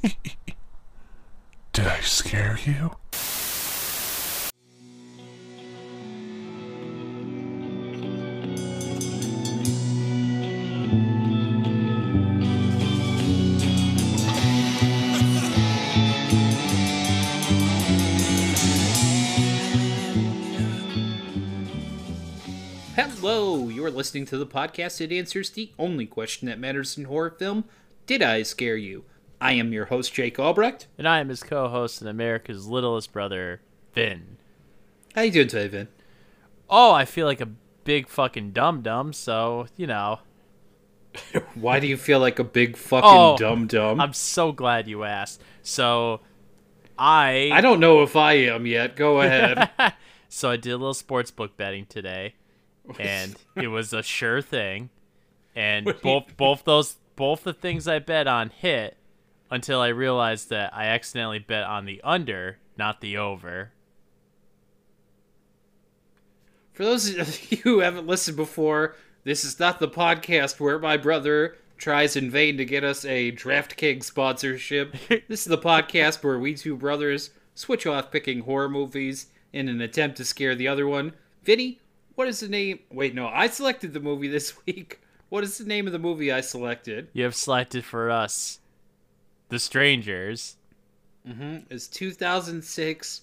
Did I scare you? Hello, you're listening to the podcast that answers the only question that matters in horror film Did I scare you? I am your host, Jake Albrecht. And I am his co-host and America's littlest brother, Vin. How you doing today, Vin? Oh, I feel like a big fucking dum dum, so you know. Why do you feel like a big fucking Oh, dum dum? I'm so glad you asked. So, I I don't know if I am yet. Go ahead. so I did a little sports book betting today, and it was a sure thing. And What do you- both both those both the things I bet on hit until I realized that I accidentally bet on the under, not the over. For those of you who haven't listened before, this is not the podcast where my brother tries in vain to get us a DraftKings sponsorship. this is the podcast where we two brothers switch off picking horror movies in an attempt to scare the other one. Vinny, what is the name? Wait, no, I selected the movie this week. What is the name of the movie I selected? You have selected for us, The Strangers. Mm-hmm. It's 2006,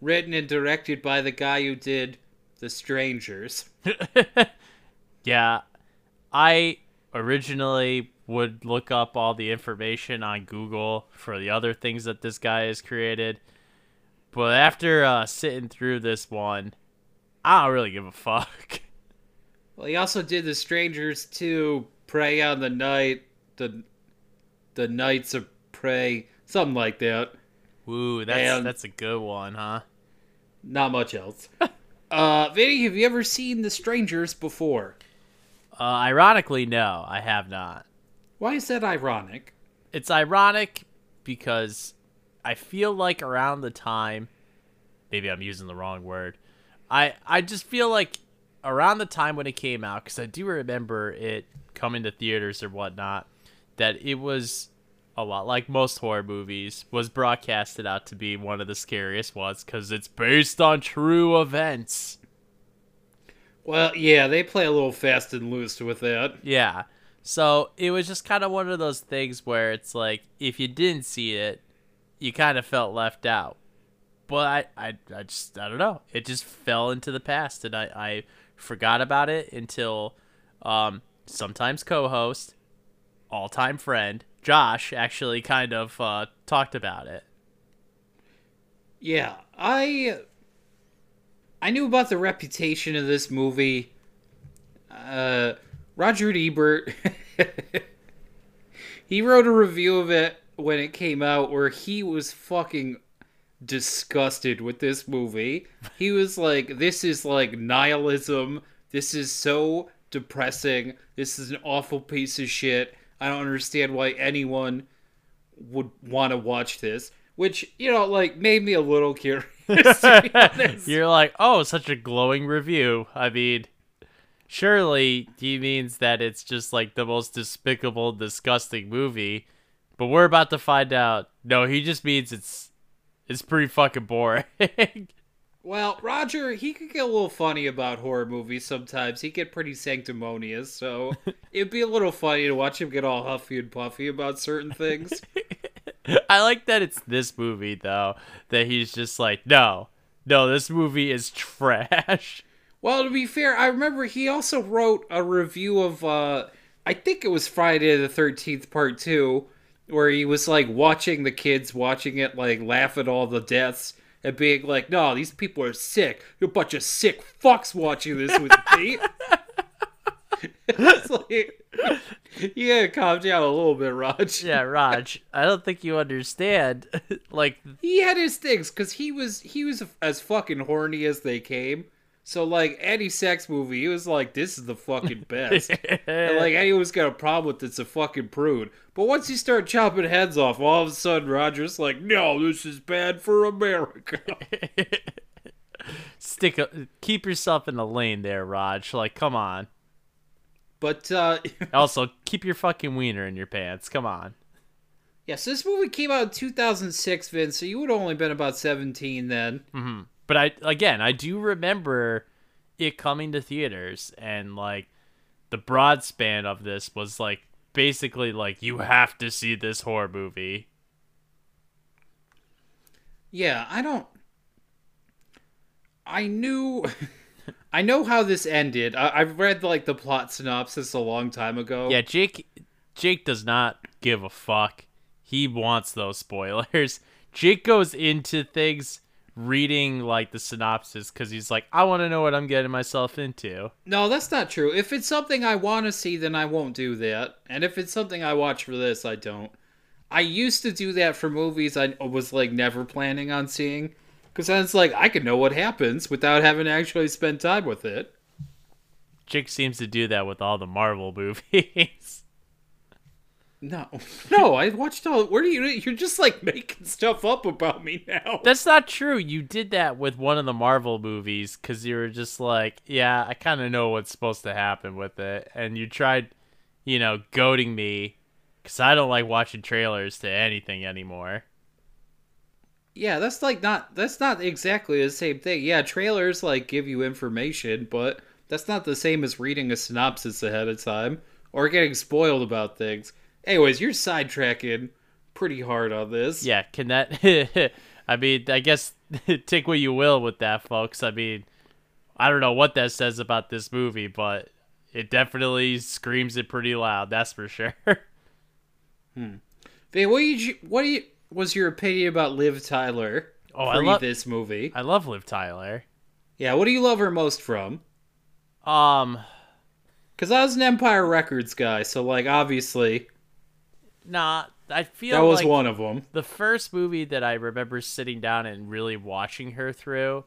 written and directed by the guy who did The Strangers. Yeah, I originally would look up all the information on Google for the other things that this guy has created. But after uh, sitting through this one, I don't really give a fuck. Well, he also did The Strangers 2, Prey on the Night, the the Knights of Prey, something like that. Woo, that's And- that's a good one, huh? Not much else. uh, Vinny, have you ever seen The Strangers before? Uh, ironically, no, I have not. Why is that ironic? It's ironic because I feel like around the time, maybe I'm using the wrong word. I I just feel like around the time when it came out, because I do remember it coming to theaters or whatnot, that it was a lot like most horror movies was broadcasted out to be one of the scariest ones because it's based on true events. Well, yeah, they play a little fast and loose with that. Yeah. So it was just kind of one of those things where it's like if you didn't see it, you kind of felt left out. But I, I, I just I don't know. It just fell into the past, and I, I forgot about it until um, sometimes co-host, all-time friend Josh actually kind of uh, talked about it. Yeah, I I knew about the reputation of this movie. Uh, Roger Ebert, he wrote a review of it when it came out, where he was fucking disgusted with this movie. He was like, "This is like nihilism. This is so depressing. This is an awful piece of shit. I don't understand why anyone would want to watch this." Which you know, like, made me a little curious. You're like, oh, such a glowing review. I mean, surely he means that it's just like the most despicable, disgusting movie. But we're about to find out. No, he just means it's it's pretty fucking boring. Well, Roger, he could get a little funny about horror movies sometimes. He get pretty sanctimonious, so it'd be a little funny to watch him get all huffy and puffy about certain things. I like that it's this movie though that he's just like, no, no, this movie is trash. well, to be fair, I remember he also wrote a review of uh I think it was Friday the 13th part 2 where he was like watching the kids watching it like laugh at all the deaths and being like, "No, these people are sick. You're a bunch of sick fucks watching this with me." it's like, yeah, calm down a little bit, Raj. Yeah, Raj, I don't think you understand. like, He had his things because he was he was as fucking horny as they came. So like any sex movie, he was like, "This is the fucking best." and like anyone's got a problem with it's a fucking prude. But once you start chopping heads off, all of a sudden Roger's like, "No, this is bad for America." stick, a, keep yourself in the lane there, Raj. Like, come on. but uh Also, keep your fucking wiener in your pants. Come on. Yeah, so this movie came out in 2006, Vince, so you would have only been about 17 then. But I again, I do remember it coming to theaters and like the broad span of this was like basically like you have to see this horror movie. Yeah, I don't. I knew. I know how this ended. I- I've read like the plot synopsis a long time ago. Yeah, Jake Jake does not give a fuck. He wants those spoilers. Jake goes into things reading like the synopsis cuz he's like I want to know what I'm getting myself into. No, that's not true. If it's something I want to see, then I won't do that. And if it's something I watch for this, I don't. I used to do that for movies I was like never planning on seeing. Because then it's like I can know what happens without having to actually spend time with it. Jake seems to do that with all the Marvel movies. No, no, I watched all. Where do you? You're just like making stuff up about me now. That's not true. You did that with one of the Marvel movies because you were just like, yeah, I kind of know what's supposed to happen with it. And you tried, you know, goading me because I don't like watching trailers to anything anymore. Yeah, that's like not. That's not exactly the same thing. Yeah, trailers like give you information, but that's not the same as reading a synopsis ahead of time or getting spoiled about things. Anyways, you're sidetracking pretty hard on this. Yeah, can that. I mean, I guess take what you will with that, folks. I mean, I don't know what that says about this movie, but it definitely screams it pretty loud. That's for sure. Vin, what do you? What do you? Was your opinion about Liv Tyler? Oh, I love- this movie. I love Liv Tyler. Yeah, what do you love her most from? Um, Because I was an Empire Records guy, so like obviously nah, I feel that was like one of them. the first movie that I remember sitting down and really watching her through,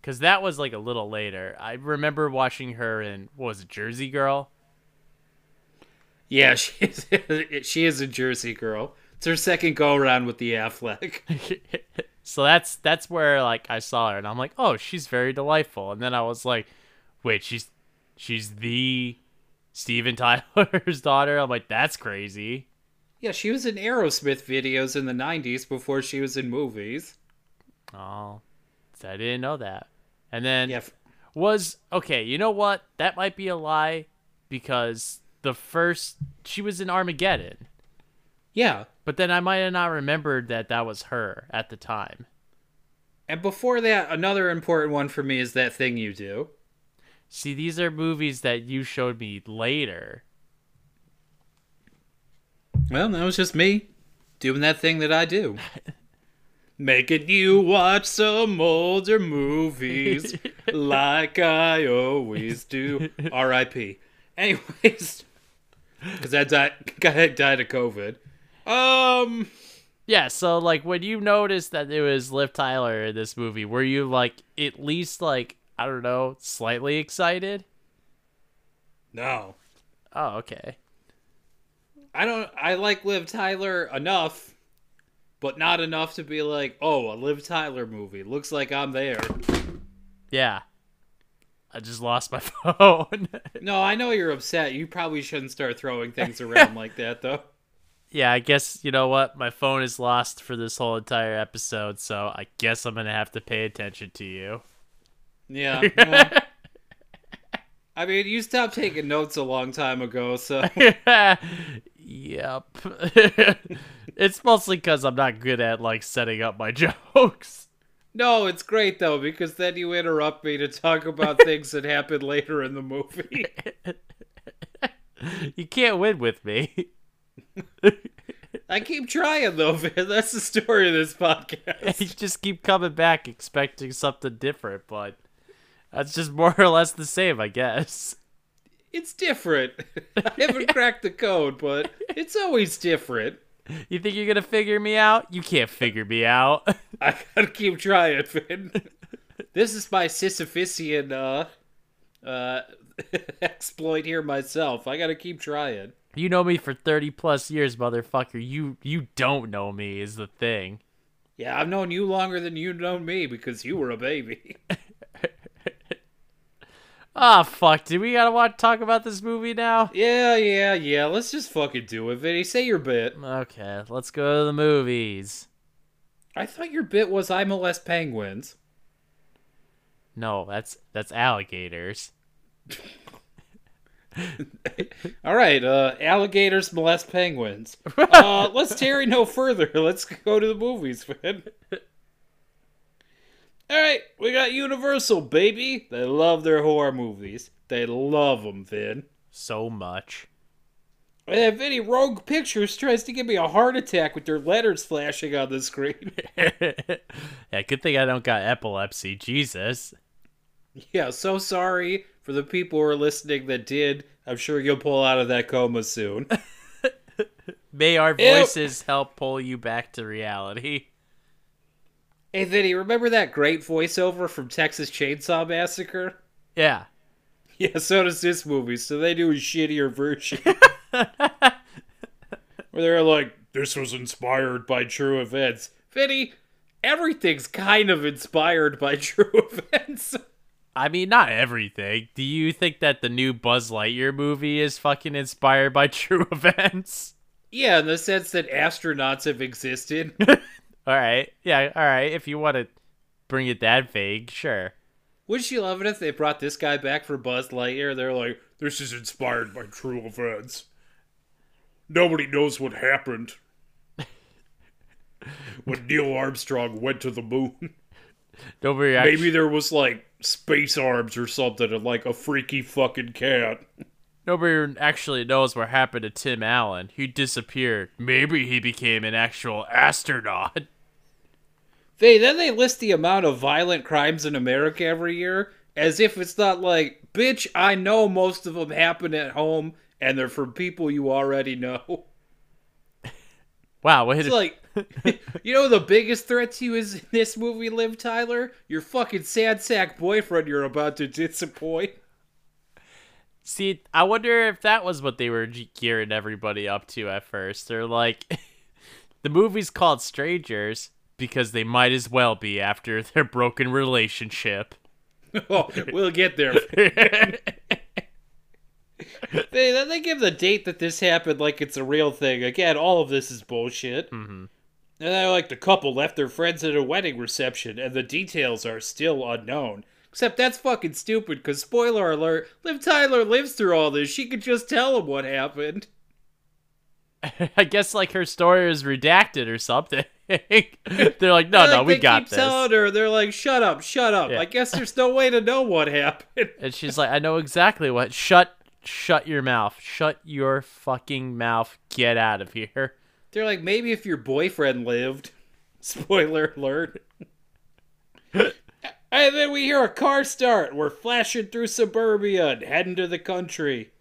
because that was like a little later. I remember watching her in what was it, Jersey Girl? Yeah, she she is a Jersey girl. It's her second go around with the Affleck. so that's that's where like I saw her and I'm like, oh, she's very delightful. And then I was like, wait, she's she's the Steven Tyler's daughter. I'm like, that's crazy. Yeah, she was in Aerosmith videos in the '90s before she was in movies. Oh, I didn't know that. And then Yeah, was okay. You know what? That might be a lie because the first she was in Armageddon, yeah. but then I might have not remembered that that was her at the time. And before that, another important one for me is that thing you do. See, these are movies that you showed me later. Well, that was just me doing that thing that I do. Making you watch some older movies like I always do. R.I.P. Anyways, because I died, I died of COVID. Um, Yeah, so like when you noticed that it was Liv Tyler in this movie, were you like at least like I don't know, slightly excited? no, Oh, okay. I don't. I like Liv Tyler enough, but not enough to be like, oh, a Liv Tyler movie. Looks like I'm there. Yeah. I just lost my phone. No, I know you're upset. You probably shouldn't start throwing things around like that, though. yeah, I guess you know what? My phone is lost for this whole entire episode, so I guess I'm gonna have to pay attention to you. Yeah. well, I mean, you stopped taking notes a long time ago, so yep. it's mostly because I'm not good at like setting up my jokes. no, it's great though because then you interrupt me to talk about things that happen later in the movie. You can't win with me. I keep trying though, Vin. That's the story of this podcast. you just keep coming back expecting something different, but that's just more or less the same, I guess. It's different. I haven't cracked the code, but it's always different. You think you're gonna figure me out? You can't figure me out. I gotta keep trying, Vin. This is my Sisyphusian uh, uh, exploit here myself. I gotta keep trying. you know me for 30 plus years, motherfucker. You you don't know me is the thing. Yeah, I've known you longer than you've known me because you were a baby. Ah, fuck. Do we gotta watch talk about this movie now? Yeah, yeah, yeah. Let's just fucking do it, Vinny. Say your bit. Okay, let's go to the movies. I thought your bit was I molest penguins. No, that's that's alligators. All right, uh, alligators molest penguins. Uh, let's tarry no further. Let's go to the movies, Vin. All right, we got Universal, baby. They love their horror movies. They love them, Vin. So much. And Vinny, Rogue Pictures tries to give me a heart attack with their letters flashing on the screen. yeah, good thing I don't got epilepsy. Jesus. yeah, so sorry for the people who are listening that did. I'm sure you'll pull out of that coma soon. May our Ew. voices help pull you back to reality. Hey, Vinny, remember that great voiceover from Texas Chainsaw Massacre? Yeah. Yeah, so does this movie, so they do a shittier version. Where they're like, this was inspired by true events. Vinny, everything's kind of inspired by true events. I mean, not everything. Do you think that the new Buzz Lightyear movie is fucking inspired by true events? yeah, in the sense that astronauts have existed. All right. Yeah, all right. If you want to bring it that vague, sure. Wouldn't you love it if they brought this guy back for Buzz Lightyear? They're like, this is inspired by true events. Nobody knows what happened when Neil Armstrong went to the moon. Nobody actually, Maybe there was like space arms or something and like a freaky fucking cat. nobody actually knows what happened to Tim Allen. He disappeared. Maybe he became an actual astronaut. They then they list the amount of violent crimes in America every year as if it's not like, bitch, I know most of them happen at home and they're from people you already know. Wow, what It's like, you know, the biggest threat to you is in this movie, Liv Tyler? Your fucking sad sack boyfriend you're about to disappoint. See, I wonder if that was what they were gearing everybody up to at first. They're like, the movie's called Strangers because they might as well be after their broken relationship. Oh, we'll get there. they then they give the date that this happened like it's a real thing. Again, all of this is bullshit. Mm-hmm. And they're like the couple left their friends at a wedding reception, and the details are still unknown. Except that's fucking stupid. Because spoiler alert: Liv Tyler lives through all this. She could just tell him what happened. I guess like her story is redacted or something. They're like, no, Like, no, we they got keep this. telling her, they're like, "Shut up, shut up." Yeah. I guess there's no way to know what happened. And she's like, I know exactly what. Shut, shut your mouth. Shut your fucking mouth. Get out of here. They're like, maybe if your boyfriend lived. Spoiler alert. and then we hear a car start. We're flashing through suburbia and heading to the country.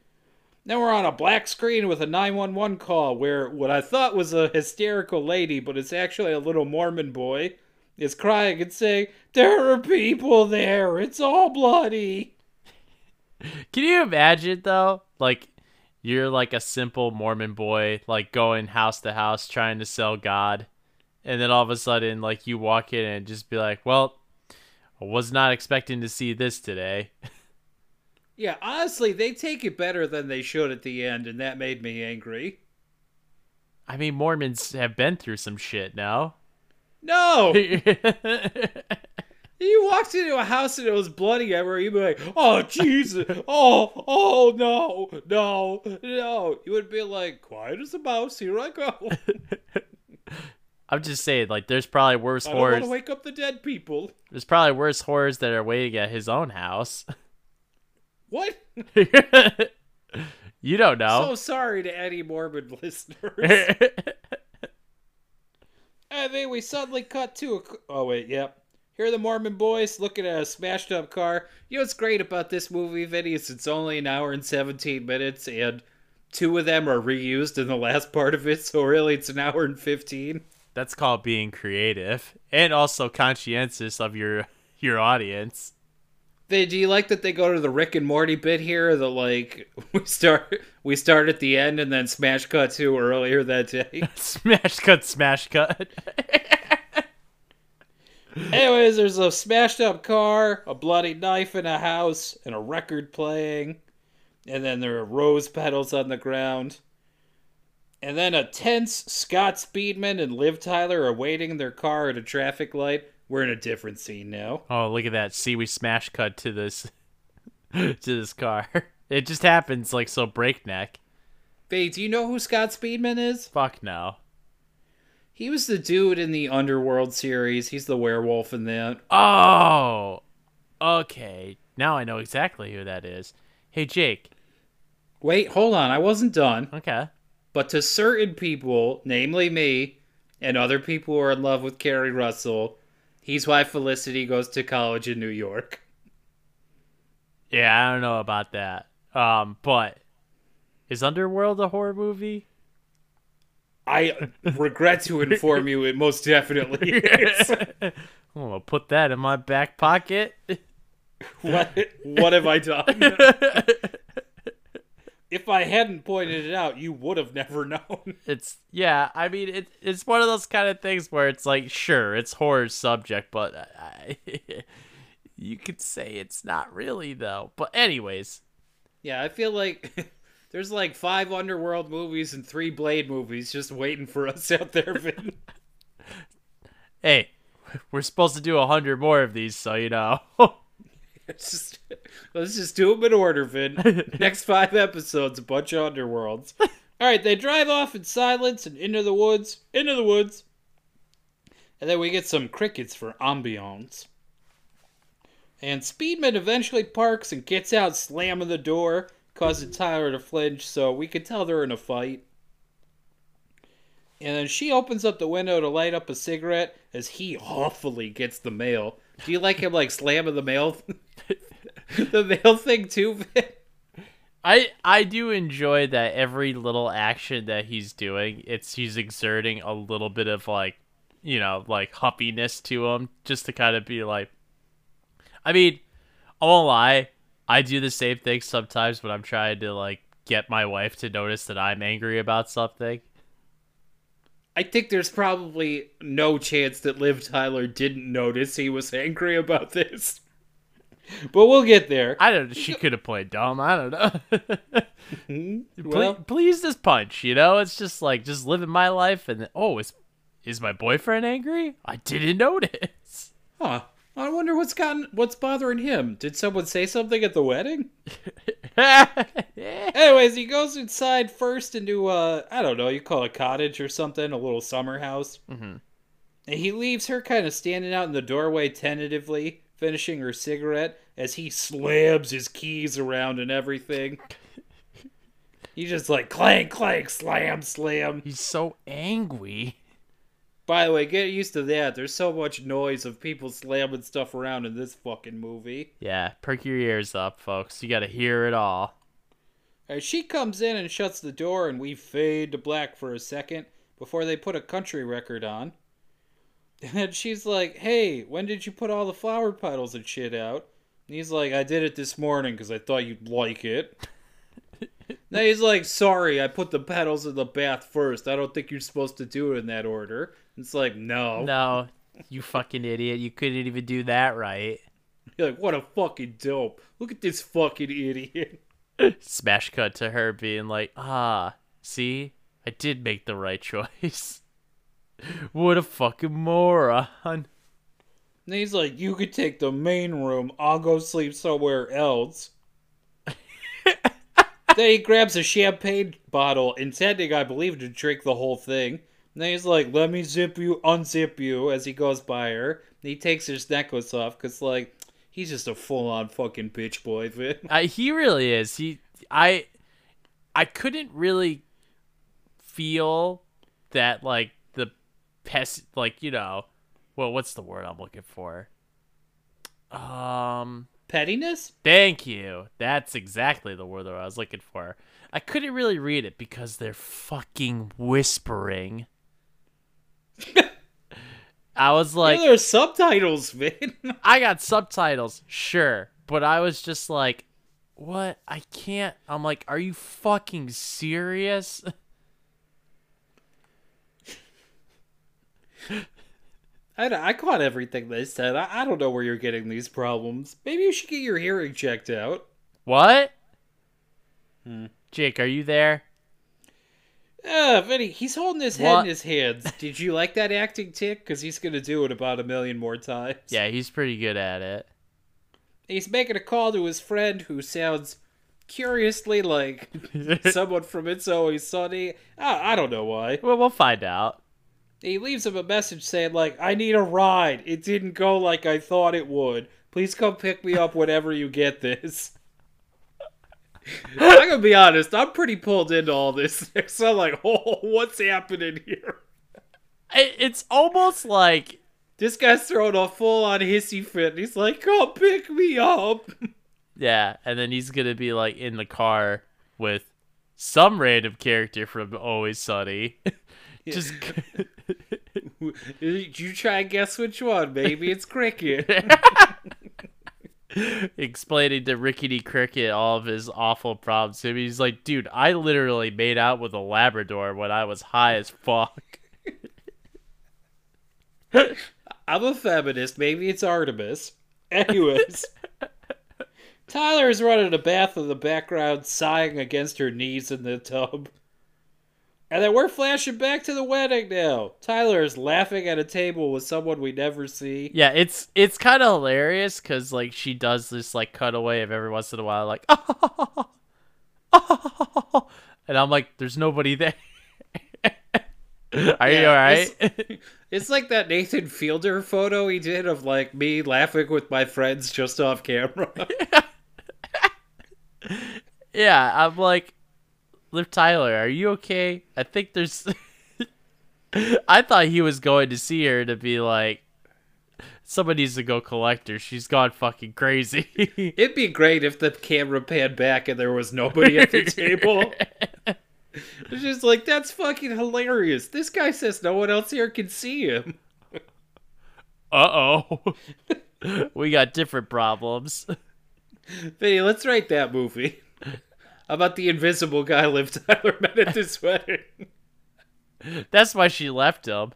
Then we're on a black screen with a 911 call where what I thought was a hysterical lady, but it's actually a little Mormon boy, is crying and saying, There are people there. It's all bloody. Can you imagine though? Like you're like a simple Mormon boy, like going house to house trying to sell God, and then all of a sudden, like you walk in and just be like, "Well, I was not expecting to see this today." Yeah, honestly, they take it better than they should at the end, and that made me angry. I mean, Mormons have been through some shit now. No! You walked into a house and it was bloody everywhere. You'd be like, "Oh Jesus! Oh, oh no, no, no!" You would be like, "Quiet as a mouse. Here I go. I'm just saying, like, there's probably worse I want horrors. to wake up the dead people." There's probably worse horrors that are waiting at his own house. What? you don't know. So sorry to any Mormon listeners. and then we suddenly cut to a. Oh wait, yep. Here are the Mormon boys looking at a smashed up car. You know what's great about this movie, Vinny? Is it's only an hour and 17 minutes, and two of them are reused in the last part of it, so really it's an hour and 15. That's called being creative and also conscientious of your your audience. They, do you like that they go to the Rick and Morty bit here? That like we start we start at the end and then smash cut to earlier that day. Smash cut, smash cut. Anyways, there's a smashed up car, a bloody knife in a house, and a record playing. And then there are rose petals on the ground. And then a tense Scott Speedman and Liv Tyler are waiting in their car at a traffic light. We're in a different scene now. Oh, look at that. See, we smash cut to this to this car. It just happens like so breakneck. Hey, do you know who Scott Speedman is? Fuck no. He was the dude in the Underworld series. He's the werewolf in that. Oh. Okay. Now I know exactly who that is. Hey Jake. Wait, hold on. I wasn't done. Okay. But to certain people, namely me, and other people who are in love with Keri Russell, he's why Felicity goes to college in New York. Yeah, I don't know about that. Um, but is Underworld a horror movie? I regret to inform you, it most definitely is. I'm gonna put that in my back pocket. what, what have I done? if I hadn't pointed it out, you would have never known. It's yeah. I mean, it, it's one of those kind of things where it's like, sure, it's horror subject, but I, you could say it's not really though. But anyways, Yeah, I feel like there's like five Underworld movies and three Blade movies just waiting for us out there, Vin. hey, we're supposed to do a hundred more of these, so you know. It's just, let's just do them in order, Vin. Next five episodes, a bunch of Underworlds. All right, they drive off in silence and into the woods, into the woods. And then we get some crickets for ambiance. And Speedman eventually parks and gets out, slamming the door, causing Tyler to flinch, so we can tell they're in a fight. And then she opens up the window to light up a cigarette as he awfully gets the mail. Do you like him like slamming the mail, the mail thing too? I I do enjoy that every little action that he's doing, it's he's exerting a little bit of like, you know, like huppiness to him, just to kind of be like. I mean, I won't lie, I do the same thing sometimes when I'm trying to like get my wife to notice that I'm angry about something. I think there's probably no chance that Liv Tyler didn't notice he was angry about this. But we'll get there. I don't. know. She could have played dumb. I don't know. Mm-hmm. Well, Ple- please just punch. You know, it's just like just living my life, and oh, is is my boyfriend angry? I didn't notice. huh. I wonder what's gotten what's bothering him. Did someone say something at the wedding? Anyways, he goes inside first into uh I don't know, you call it a cottage or something, a little summer house. Mhm. And he leaves her kind of standing out in the doorway tentatively, finishing her cigarette as he slams his keys around and everything. He just like clank, clank, slam, slam. He's so angry. By the way, get used to that. There's so much noise of people slamming stuff around in this fucking movie. Yeah, perk your ears up, folks. You got to hear it all. As she comes in and shuts the door, and we fade to black for a second before they put a country record on. And she's like, Hey, when did you put all the flower petals and shit out? And he's like, I did it this morning because I thought you'd like it. now he's like, Sorry, I put the petals in the bath first. I don't think you're supposed to do it in that order. It's like, No. No, you fucking idiot. You couldn't even do that right. You're like, What a fucking dope. Look at this fucking idiot. Smash cut to her being like, ah, see? I did make the right choice. what a fucking moron. And he's like, You could take the main room. I'll go sleep somewhere else. then he grabs a champagne bottle, intending, I believe, to drink the whole thing. And then he's like, Let me zip you, unzip you, as he goes by her. And he takes his necklace off, because, like, he's just a full on fucking bitch boy. I, he really is. He, I, I couldn't really feel that like the pest, like you know, well, what's the word I'm looking for? Um, Pettiness? thank you. That's exactly the word that I was looking for. I couldn't really read it because they're fucking whispering. I was like, yeah, there's subtitles, Vin. I got subtitles, sure, but I was just like, what? I can't. I'm like, are you fucking serious? I, I caught everything they said. I, I don't know where you're getting these problems. Maybe you should get your hearing checked out. What? Hmm. Jake, are you there? Ah, Vinny, he's holding his head What? in his hands. Did you like that acting tick? Because he's going to do it about a million more times. Yeah, he's pretty good at it. He's making a call to his friend who sounds curiously like someone from It's Always Sunny. I, I don't know why. Well, we'll find out. He leaves him a message saying, like, I need a ride. It didn't go like I thought it would. Please come pick me up whenever you get this. I'm gonna be honest, I'm pretty pulled into all this. So I'm like, oh, what's happening here? It's almost like This guy's throwing a full on hissy fit, and he's like, come pick me up. yeah, and then he's gonna be like in the car with some random character from Always Sunny. Just you try and guess which one. Maybe it's Cricket. explaining to Rickety Cricket all of his awful problems. I mean, he's like, dude, I literally made out with a Labrador when I was high as fuck. I'm a feminist. Maybe it's Artemis. Anyways. Tyler is running a bath in the background, sighing against her knees in the tub. And then we're flashing back to the wedding now. Tyler is laughing at a table with someone we never see. Yeah, it's it's kind of hilarious because like she does this like cutaway of every once in a while like, and I'm like, there's nobody there. Are you Yeah, all right? It's, it's like that Nathan Fielder photo he did of like me laughing with my friends just off camera. yeah, I'm like, Liv Tyler, are you okay? I think there's. I thought he was going to see her to be like, somebody needs to go collect her. She's gone fucking crazy. It'd be great if the camera panned back and there was nobody at the table. It's just like that's fucking hilarious. This guy says no one else here can see him. uh oh. we got different problems. Vinny, let's write that movie. How about the invisible guy Liv Tyler met at this wedding? That's why she left him.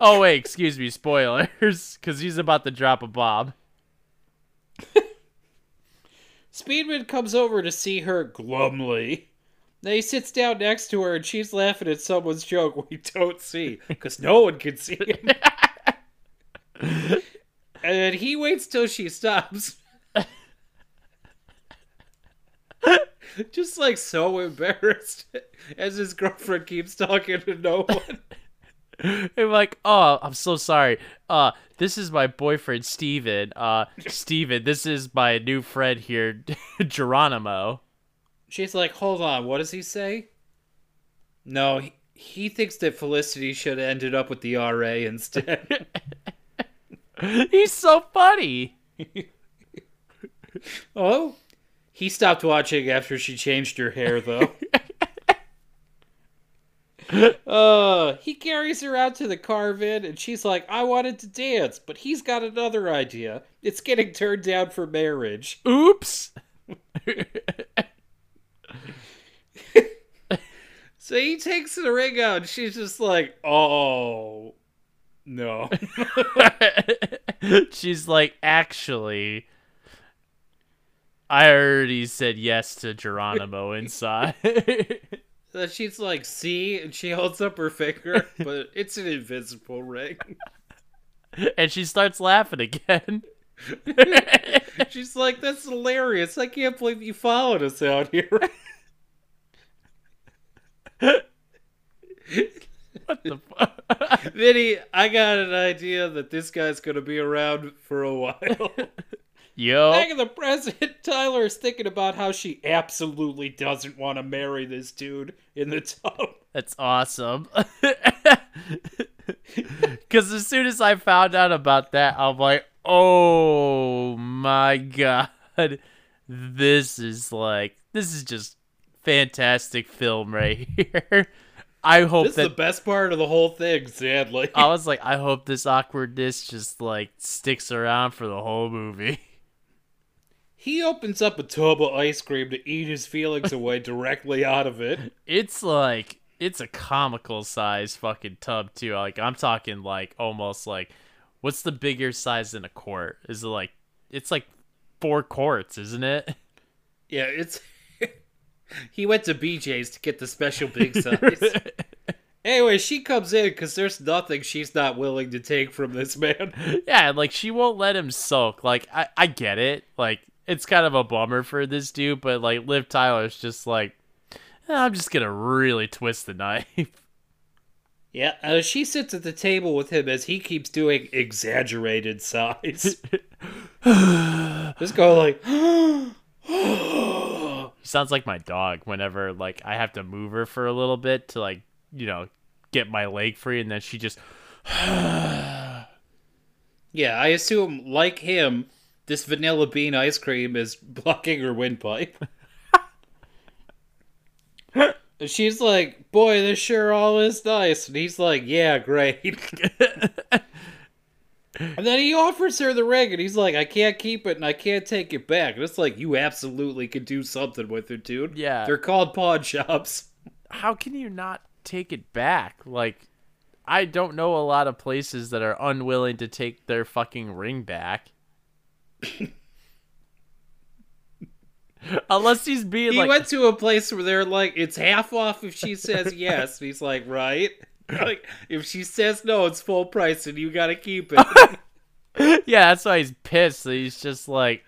Oh wait, excuse me, spoilers, because he's about to drop a bomb. Speedman comes over to see her glumly. Then he sits down next to her and she's laughing at someone's joke we don't see because no one can see him. and he waits till she stops. Just like so embarrassed as his girlfriend keeps talking to no one. I'm like, oh, I'm so sorry. Uh, this is my boyfriend Steven. Uh, Steven, this is my new friend here, Geronimo. She's like, hold on, what does he say? No, he, he thinks that Felicity should have ended up with the RA instead. He's so funny. oh? He stopped watching after she changed her hair, though. uh, he carries her out to the carve-in, and she's like, I wanted to dance, but he's got another idea. It's getting turned down for marriage. Oops. So he takes the ring out, and she's just like, oh, no. She's like, actually, I already said yes to Geronimo inside. Then she's like, see? And she holds up her finger, but it's an invisible ring. and she starts laughing again. She's like, that's hilarious. I can't believe you followed us out here. what the fuck? Vinny, I got an idea that this guy's going to be around for a while. Yo. Back in the present, Tyler is thinking about how she absolutely doesn't want to marry this dude in the tub. That's awesome. Because as soon as I found out about that, I'm like, oh my god. This is like, this is just fantastic film right here. I hope This is the best part of the whole thing, sadly. I was like, I hope this awkwardness just like sticks around for the whole movie. He opens up a tub of ice cream to eat his feelings away directly out of it. It's like it's a comical size fucking tub too. Like I'm talking like almost like what's the bigger size than a quart? Is it like it's like four quarts, isn't it? Yeah, it's. he went to BJ's to get the special big size. anyway, she comes in because there's nothing she's not willing to take from this man. yeah, like she won't let him soak. Like I, I get it. Like it's kind of a bummer for this dude, but like Liv Tyler's just like, "Eh, I'm just gonna really twist the knife. Yeah, uh, she sits at the table with him as he keeps doing exaggerated sighs. Just go like, He sounds like my dog whenever like I have to move her for a little bit to like you know get my leg free, and then she just yeah. I assume, like him, this vanilla bean ice cream is blocking her windpipe. And She's like, boy, this sure all is nice. And he's like, yeah, great. and then he offers her the ring, and he's like, I can't keep it and I can't take it back. And it's like, you absolutely can do something with it, dude. Yeah. They're called pawn shops. how can you not take it back? Like, I don't know a lot of places that are unwilling to take their fucking ring back. Unless he's being He like, went to a place where they're like, it's half off if she says yes. And he's like, right? Like, if she says no, it's full price and you gotta keep it. yeah, that's why he's pissed. He's just like,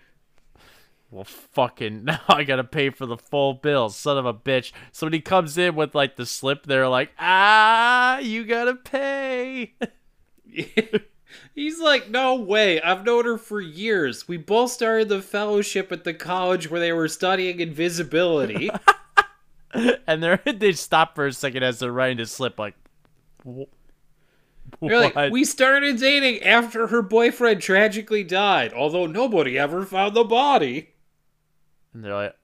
well, fucking, now I gotta pay for the full bill, son of a bitch. So when he comes in with like the slip, they're like, ah, you gotta pay. He's like, no way. I've known her for years. We both started the fellowship at the college where they were studying invisibility. and they're they stop for a second as they're writing to slip, like, wh- They're like, what? we started dating after her boyfriend tragically died, although nobody ever found the body. and they're like,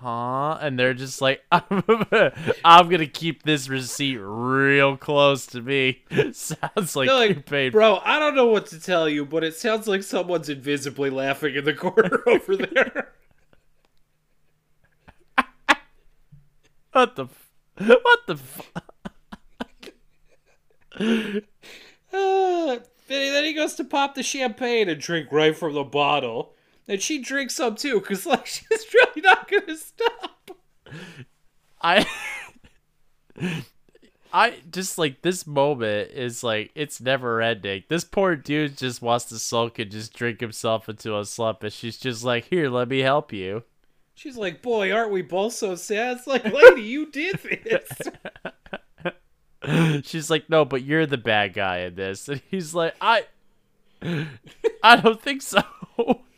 huh, and they're just like, I'm gonna keep this receipt real close to me. Sounds like, like, paid. bro, I don't know what to tell you, but it sounds like someone's invisibly laughing in the corner over there. What the, f- what the. F- Uh, then he goes to pop the champagne and drink right from the bottle. And she drinks some too, because, like, she's really not gonna stop. I I just like this moment is like it's never ending. This poor dude just wants to sulk and just drink himself into a slump, and she's just like, "Here, let me help you." She's like, boy, aren't we both so sad? It's like, lady, you did this. She's like, "No, but you're the bad guy in this," and he's like, "I, I don't think so."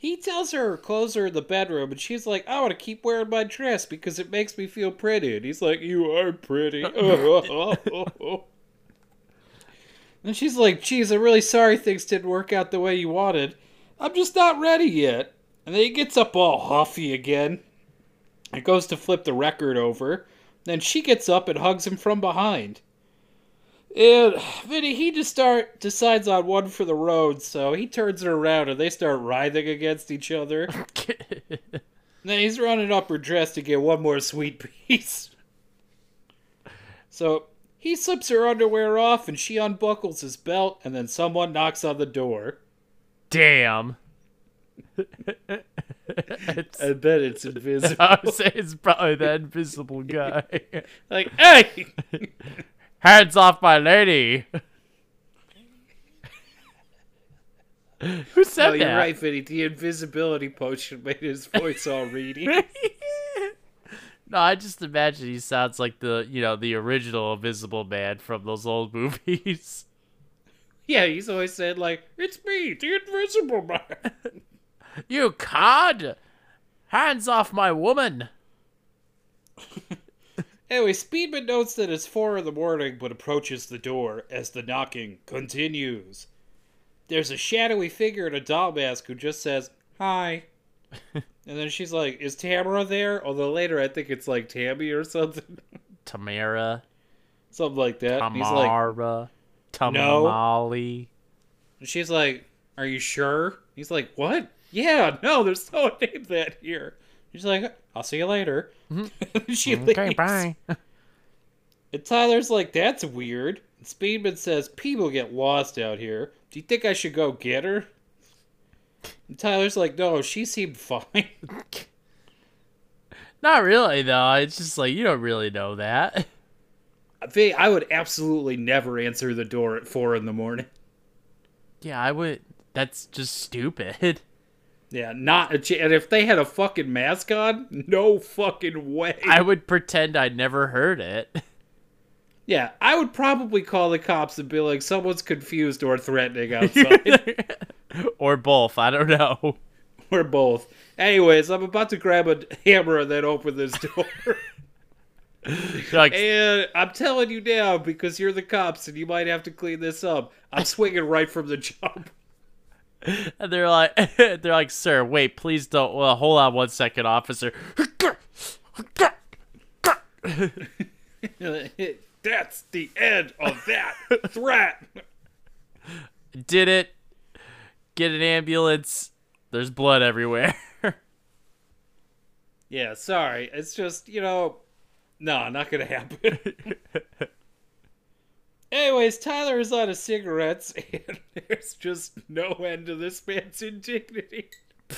He tells her her clothes are in the bedroom, and she's like, I want to keep wearing my dress because it makes me feel pretty. And he's like, You are pretty. and she's like, Geez, I'm really sorry things didn't work out the way you wanted. I'm just not ready yet. And then he gets up all huffy again. and goes to flip the record over. Then she gets up and hugs him from behind. And Vinny, he just start decides on one for the road, so he turns her around and they start writhing against each other. Then he's running up her dress to get one more sweet piece. So he slips her underwear off and she unbuckles his belt, and then someone knocks on the door. Damn. And then it's invisible. I would say it's probably the invisible guy. like, hey! Hands off my lady. Who said No, you're right, Vinny. The invisibility potion made his voice all reedy. no, I just imagine he sounds like the you know the original Invisible Man from those old movies. yeah, he's always said, like, it's me, the invisible man. you cod! Hands off my woman! Anyway, Speedman notes that it's four in the morning but approaches the door as the knocking continues. There's a shadowy figure in a doll mask who just says, Hi. and then she's like, Is Tamara there? Although later I think it's like Tammy or something. Tamara, something like that. He's like, Tamara, Tamali. and she's like, Are you sure? He's like, What? Yeah, no, there's no one named that here. She's like, I'll see you later. she Mm-hmm. Okay, leaves. bye. And Tyler's like, that's weird. And Speedman says, people get lost out here. Do you think I should go get her? And Tyler's like, no, she seemed fine. Not really though. It's just like you don't really know that. I would absolutely never answer the door at four in the morning. Yeah, I would. That's just stupid. Yeah, not a ch- and if they had a fucking mask on, no fucking way. I would pretend I never heard it. yeah, I would probably call the cops and be like, someone's confused or threatening outside. or both. I don't know. or both. Anyways, I'm about to grab a hammer and then open this door. Like, and I'm telling you now, because you're the cops and you might have to clean this up, I'm swinging right from the jump. And they're like, they're like, sir, wait, please don't. Well, hold on one second, officer. That's the end of that threat. Did it? Get an ambulance. There's blood everywhere. Yeah, sorry. It's just, you know, no, not gonna happen. Anyways, Tyler is out of cigarettes, and there's just no end to this man's indignity.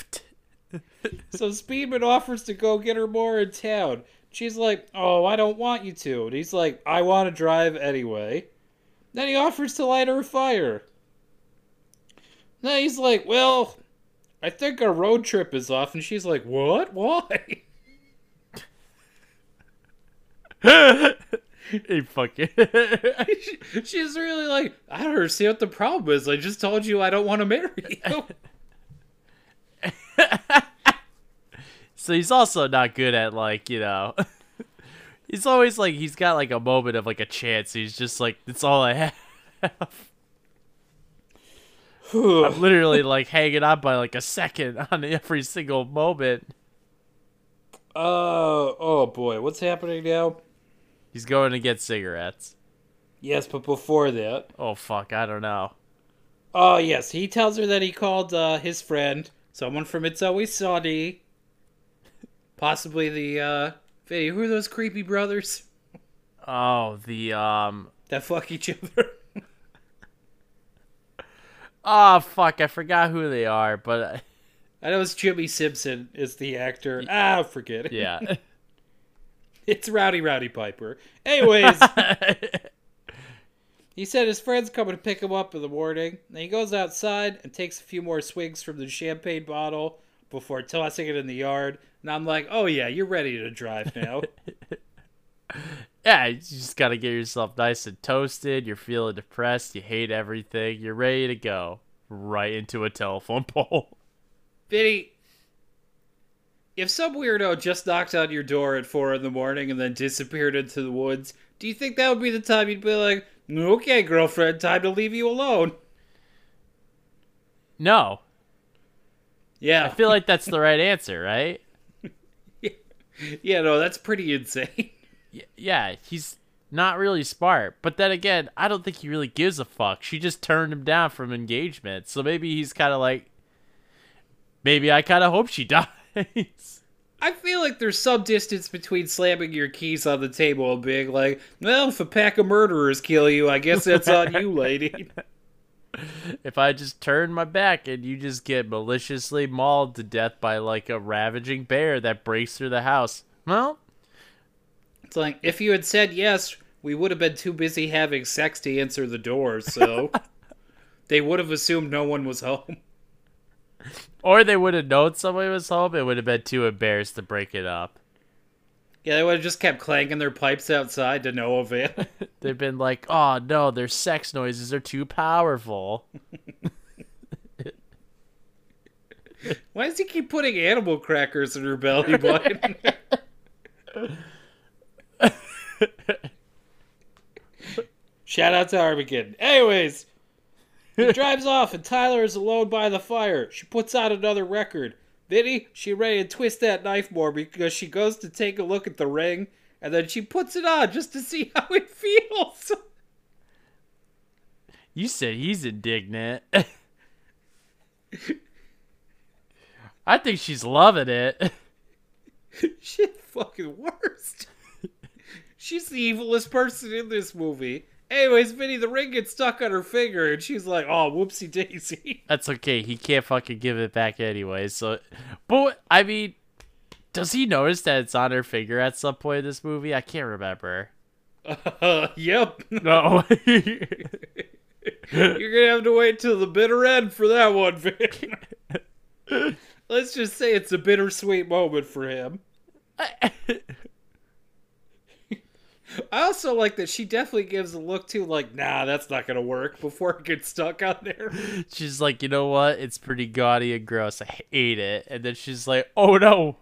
so Speedman offers to go get her more in town. She's like, "Oh, I don't want you to," and he's like, "I want to drive anyway." Then he offers to light her a fire. Then he's like, "Well, I think our road trip is off," and she's like, "What? Why?" he fucking. She- She's really like, I don't understand what the problem is. I just told you I don't want to marry you. so he's also not good at like you know. he's always like he's got like a moment of like a chance. He's just like it's all I have. I'm literally like hanging on by like a second on every single moment. Oh, oh boy, what's happening now? He's going to get cigarettes. Yes, but before that, Oh fuck, I don't know. oh yes, he tells her that he called uh, his friend, someone from It's Always Sunny, possibly the uh, who are those creepy brothers Oh, the um that fuck each other? Oh fuck, I forgot who they are, but uh, I know it's Jimmi Simpson is the actor. Ah, forget it. yeah. It's Rowdy Roddy Piper. Anyways, he said his friend's coming to pick him up in the morning. Then he goes outside and takes a few more swigs from the champagne bottle before tossing it in the yard. And I'm like, oh yeah, you're ready to drive now. yeah, you just gotta get yourself nice and toasted. You're feeling depressed. You hate everything. You're ready to go right into a telephone pole. Vinny, if some weirdo just knocked on your door at four in the morning and then disappeared into the woods, do you think that would be the time you'd be like, okay, girlfriend, time to leave you alone? No, Yeah. I feel like that's the right answer, right? yeah, no, that's pretty insane. Yeah, he's not really smart. But then again, I don't think he really gives a fuck. She just turned him down from engagement. So maybe he's kind of like, maybe I kind of hope she dies. I feel like there's some distance between slamming your keys on the table and being like, well, if a pack of murderers kill you, I guess that's on you, lady. if I just turn my back and you just get maliciously mauled to death by like a ravaging bear that breaks through the house, well, It's like, if you had said yes, we would have been too busy having sex to answer the door, so they would have assumed no one was home. Or they would have known somebody was home and would have been too embarrassed to break it up. Yeah, they would have just kept clanking their pipes outside to no avail. They've been like, oh no, their sex noises are too powerful. Why does he keep putting animal crackers in her belly button? Shout out to Armageddon. Anyways, he drives off and Tyler is alone by the fire. She puts out another record. Vinny, she ready to twist that knife more because she goes to take a look at the ring and then she puts it on just to see how it feels. You said he's indignant. I think she's loving it. She's fucking worst. she's the evilest person in this movie. Anyways, Vinny, the ring gets stuck on her finger, and she's like, "Oh, whoopsie daisy." That's okay. He can't fucking give it back anyway. So, but I mean, does he notice that it's on her finger at some point in this movie? I can't remember. Uh, yep. No. You're gonna have to wait till the bitter end for that one, Vin. Let's just say it's a bittersweet moment for him. I also like that she definitely gives a look to like, nah, that's not gonna work before it gets stuck on there. she's like, you know what? It's pretty gaudy and gross. I hate it. And then she's like, oh no.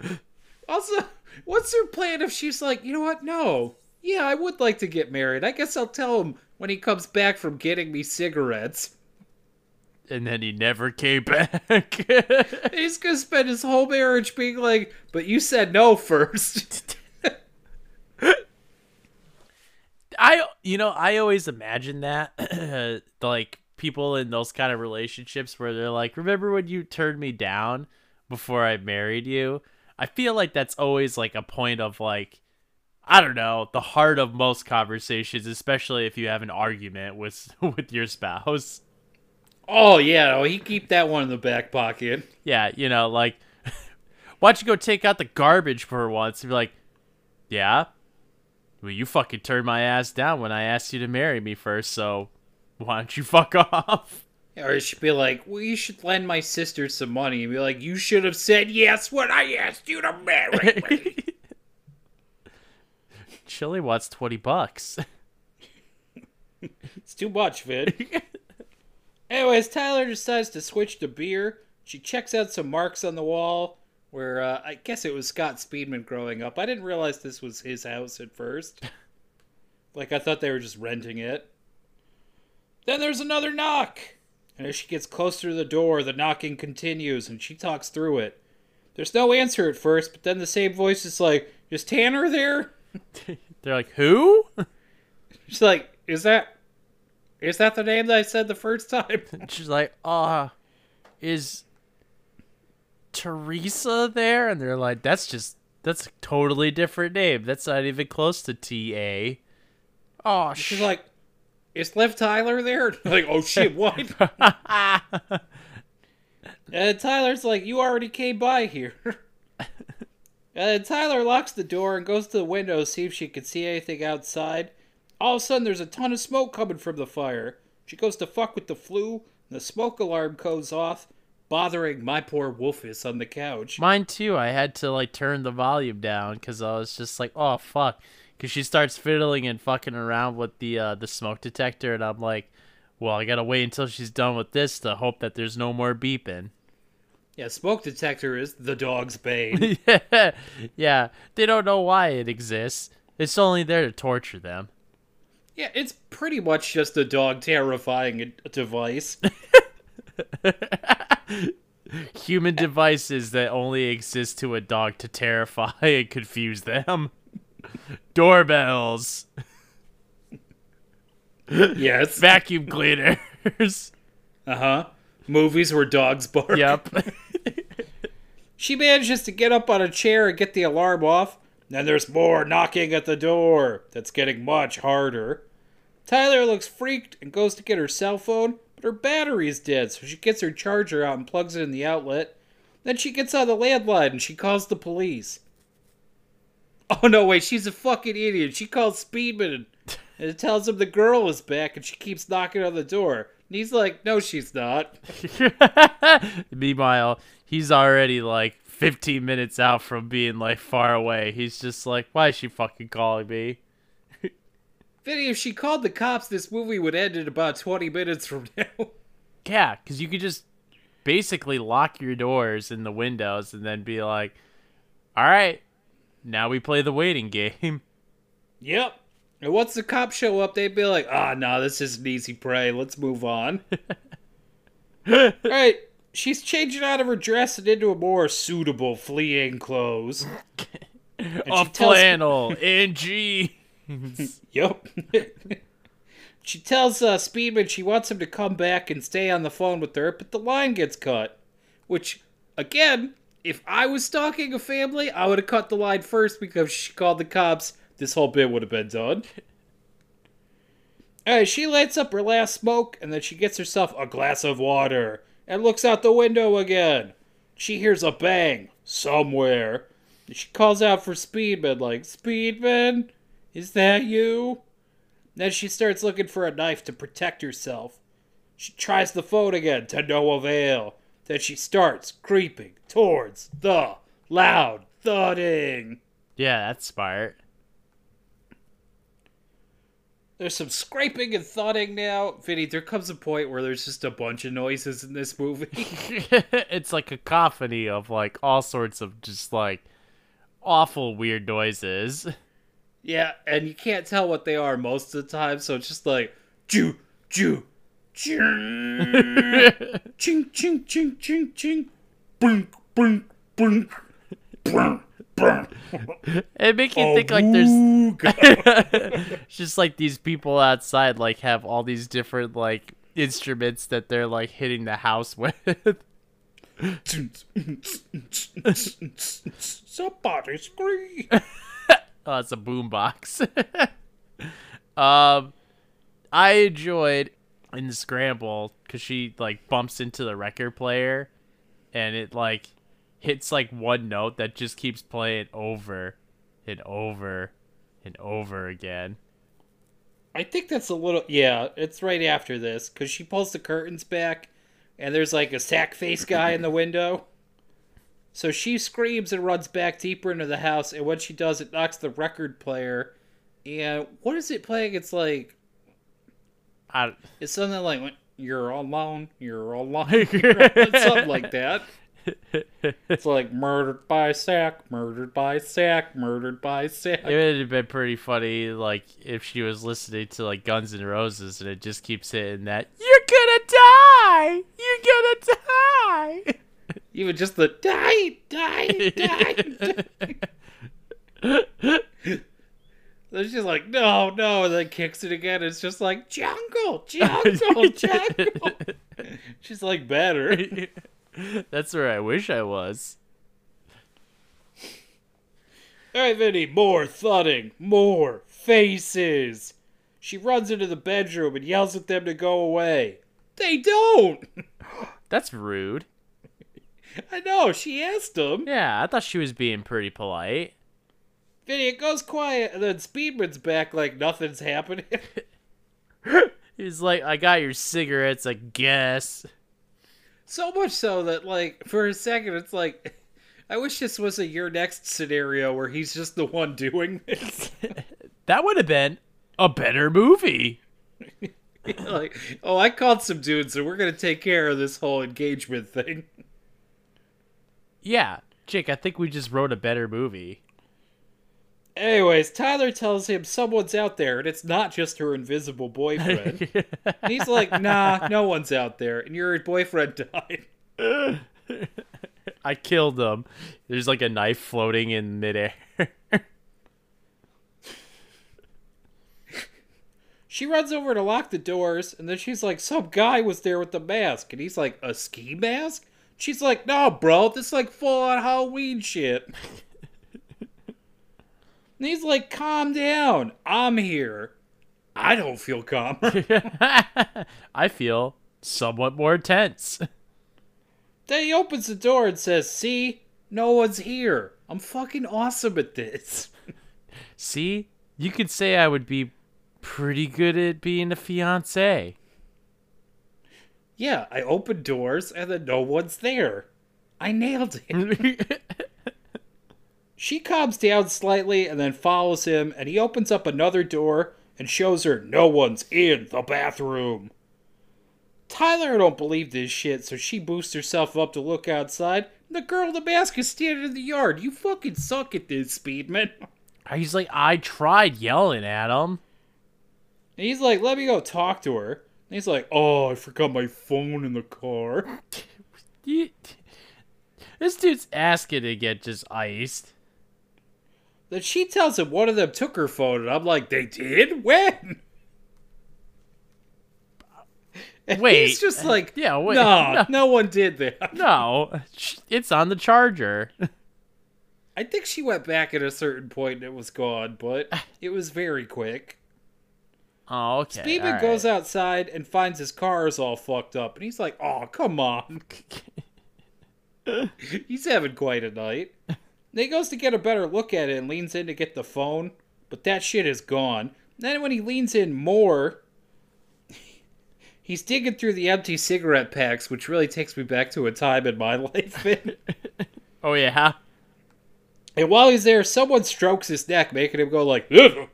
Also, what's her plan if she's like, you know what? No. Yeah, I would like to get married. I guess I'll tell him when he comes back from getting me cigarettes. And then he never came back. He's gonna spend his whole marriage being like, but you said no first. I, you know, I always imagine that, like people in those kind of relationships where they're like, "Remember when you turned me down before I married you?" I feel like that's always like a point of like, I don't know, the heart of most conversations, especially if you have an argument with with your spouse. oh yeah, oh, he keep that one in the back pocket. Yeah, you know, like, why don't you go take out the garbage for once? And be like, yeah, well, you fucking turned my ass down when I asked you to marry me first, so why don't you fuck off? Or she be like, well, you should lend my sister some money. And be like, you should have said yes when I asked you to marry me. Chili wants 20 bucks. it's too much, Vin. Anyways, Tyler decides to switch to beer. She checks out some marks on the wall where uh, I guess it was Scott Speedman growing up. I didn't realize this was his house at first. like, I thought they were just renting it. Then there's another knock. And as she gets closer to the door, the knocking continues and she talks through it. There's no answer at first, but then the same voice is like, Is Tanner there? They're like, who? She's like, Is that. Is that the name that I said the first time? She's like, uh, is Teresa there? And they're like, that's just, that's a totally different name. That's not even close to T.A. Oh, She's like, Is Liv Tyler there? like, oh shit, what? and uh, Tyler's like, You already came by here. and uh, Tyler locks the door and goes to the window to see if she can see anything outside. All of a sudden, there's a ton of smoke coming from the fire. She goes to fuck with the flue, and the smoke alarm goes off, bothering my poor Wolfus on the couch. Mine too. I had to like turn the volume down because I was just like, oh fuck, because she starts fiddling and fucking around with the uh, the smoke detector, and I'm like, well, I gotta wait until she's done with this to hope that there's no more beeping. Yeah, smoke detector is the dog's bane. yeah, yeah. They don't know why it exists. It's only there to torture them. yeah, it's pretty much just a dog terrifying a- device. Human devices that only exist to a dog to terrify and confuse them. Doorbells, yes. vacuum cleaners. Uh huh. Movies where dogs bark. yep. She manages to get up on a chair and get the alarm off. Then there's more knocking at the door. That's getting much harder. Tyler looks freaked and goes to get her cell phone, but her battery's dead, so she gets her charger out and plugs it in the outlet. Then she gets on the landline and she calls the police. Oh no, wait, she's a fucking idiot. She calls Speedman and it tells him the girl is back and she keeps knocking on the door. And he's like, no, she's not. Meanwhile, he's already like 15 minutes out from being like far away. He's just like, why is she fucking calling me? Vinny, if she called the cops, this movie would end in about 20 minutes from now. Yeah, because you could just basically lock your doors and the windows and then be like, all right, now we play the waiting game. yep. And once the cops show up, they'd be like, ah, no, this isn't easy prey. Let's move on. All right. She's changing out of her dress and into a more suitable fleeing clothes. a flannel and jeans. Yep. she tells uh, Speedman she wants him to come back and stay on the phone with her, but the line gets cut. Which, again, if I was stalking a family, I would have cut the line first because she called the cops. This whole bit would have been done. Alright, she lights up her last smoke and then she gets herself a glass of water and looks out the window again. She hears a bang somewhere. She calls out for Speedman, like, Speedman, is that you? Then she starts looking for a knife to protect herself. She tries the phone again to no avail. Then she starts creeping towards the loud thudding. Yeah, that's smart. There's some scraping and thudding now. Vinny, there comes a point where there's just a bunch of noises in this movie. it's like a cacophony of like all sorts of just like awful weird noises. Yeah, and you can't tell what they are most of the time, so it's just like choo choo ching ching ching ching ching ching brink brink brink brink. It make you think like there's just like these people outside like have all these different like instruments that they're like hitting the house with. Somebody scream. Oh, it's a boombox. um, I enjoyed in scramble because she like bumps into the record player, and it like hits like one note that just keeps playing over and over and over again. I think that's a little. Yeah, it's right after this because she pulls the curtains back, and there's like a sack face guy in the window. So she screams and runs back deeper into the house, and when she does, it knocks the record player. And what is it playing? It's like I, it's something like "You're alone, you're alone," something like that. It's like murdered by sack, murdered by sack, murdered by sack. it would have been pretty funny like if she was listening to like Guns N' Roses and it just keeps hitting that "You're gonna die, you're gonna die." Even just the die, die, die. die. Then she's like, no, no, and then kicks it again. It's just like jungle, jungle, jungle. She's like better. That's where I wish I was. All right, Vinny, more thudding, more faces. She runs into the bedroom and yells at them to go away. They don't. That's rude. I know. She asked him. Yeah, I thought she was being pretty polite. Vinny, it goes quiet, and then Speedman's back like nothing's happening. He's like, I got your cigarettes, I guess. So much so that, like, for a second, it's like, I wish this was a You're Next scenario where he's just the one doing this. That would have been a better movie. like, oh, I called some dudes and we're gonna take care of this whole engagement thing. Yeah, Jake, I think we just wrote a better movie. Anyways, Tyler tells him someone's out there and it's not just her invisible boyfriend. and he's like, nah, no one's out there, and your boyfriend died. I killed him. There's like a knife floating in midair. She runs over to lock the doors, and then she's like, Some guy was there with the mask. And he's like, A ski mask? She's like, No, bro, this is like full on Halloween shit. and he's like, Calm down. I'm here. I don't feel calm. I feel somewhat more tense. then he opens the door and says, See, no one's here. I'm fucking awesome at this. See, you could say I would be pretty good at being a fiance. Yeah, I open doors and then no one's there. I nailed it. She calms down slightly and then follows him, and he opens up another door and shows her no one's in the bathroom. Tyler don't believe this shit, so she boosts herself up to look outside. The girl in the mask is standing in the yard. You fucking suck at this, Speedman. And He's like, I tried yelling at him. he's like, let me go talk to her. And he's like, oh, I forgot my phone in the car. This dude's asking to get just iced. Then she tells him one of them took her phone, and I'm like, they did? When? And Wait. he's just like, Yeah, wait, no, no. no one did that. No, it's on the charger. I think she went back at a certain point and it was gone, but it was very quick. Oh, okay. Speedman alright. goes outside and finds his car is all fucked up, and he's like, "Oh, come on." he's having quite a night. Then he goes to get a better look at it and leans in to get the phone, but that shit is gone. Then when he leans in more, he's digging through the empty cigarette packs, which really takes me back to a time in my life. Oh yeah. and while he's there, someone strokes his neck, making him go like, "Ugh."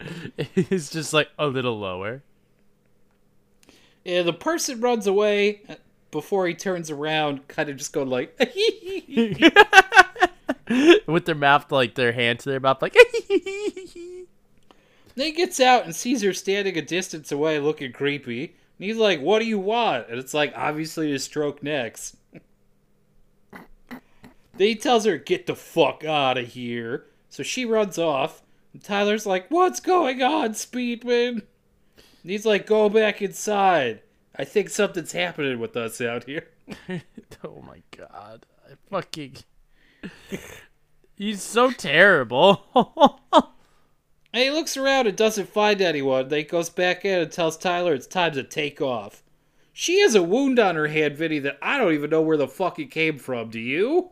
It's just like a little lower. And the person runs away uh, before he turns around, kind of just going like, With their mouth, like their hand to their mouth, like. Then he gets out and sees her standing a distance away looking creepy. And he's like, What do you want? And it's like, obviously to stroke necks. then he tells her, Get the fuck out of here. So she runs off. And Tyler's like, What's going on, Speedman? And he's like, Go back inside. I think something's happening with us out here. oh my god! I fucking. He's so terrible. And he looks around and doesn't find anyone. Then he goes back in and tells Tyler it's time to take off. She has a wound on her hand, Vinny, that I don't even know where the fuck it came from. Do you?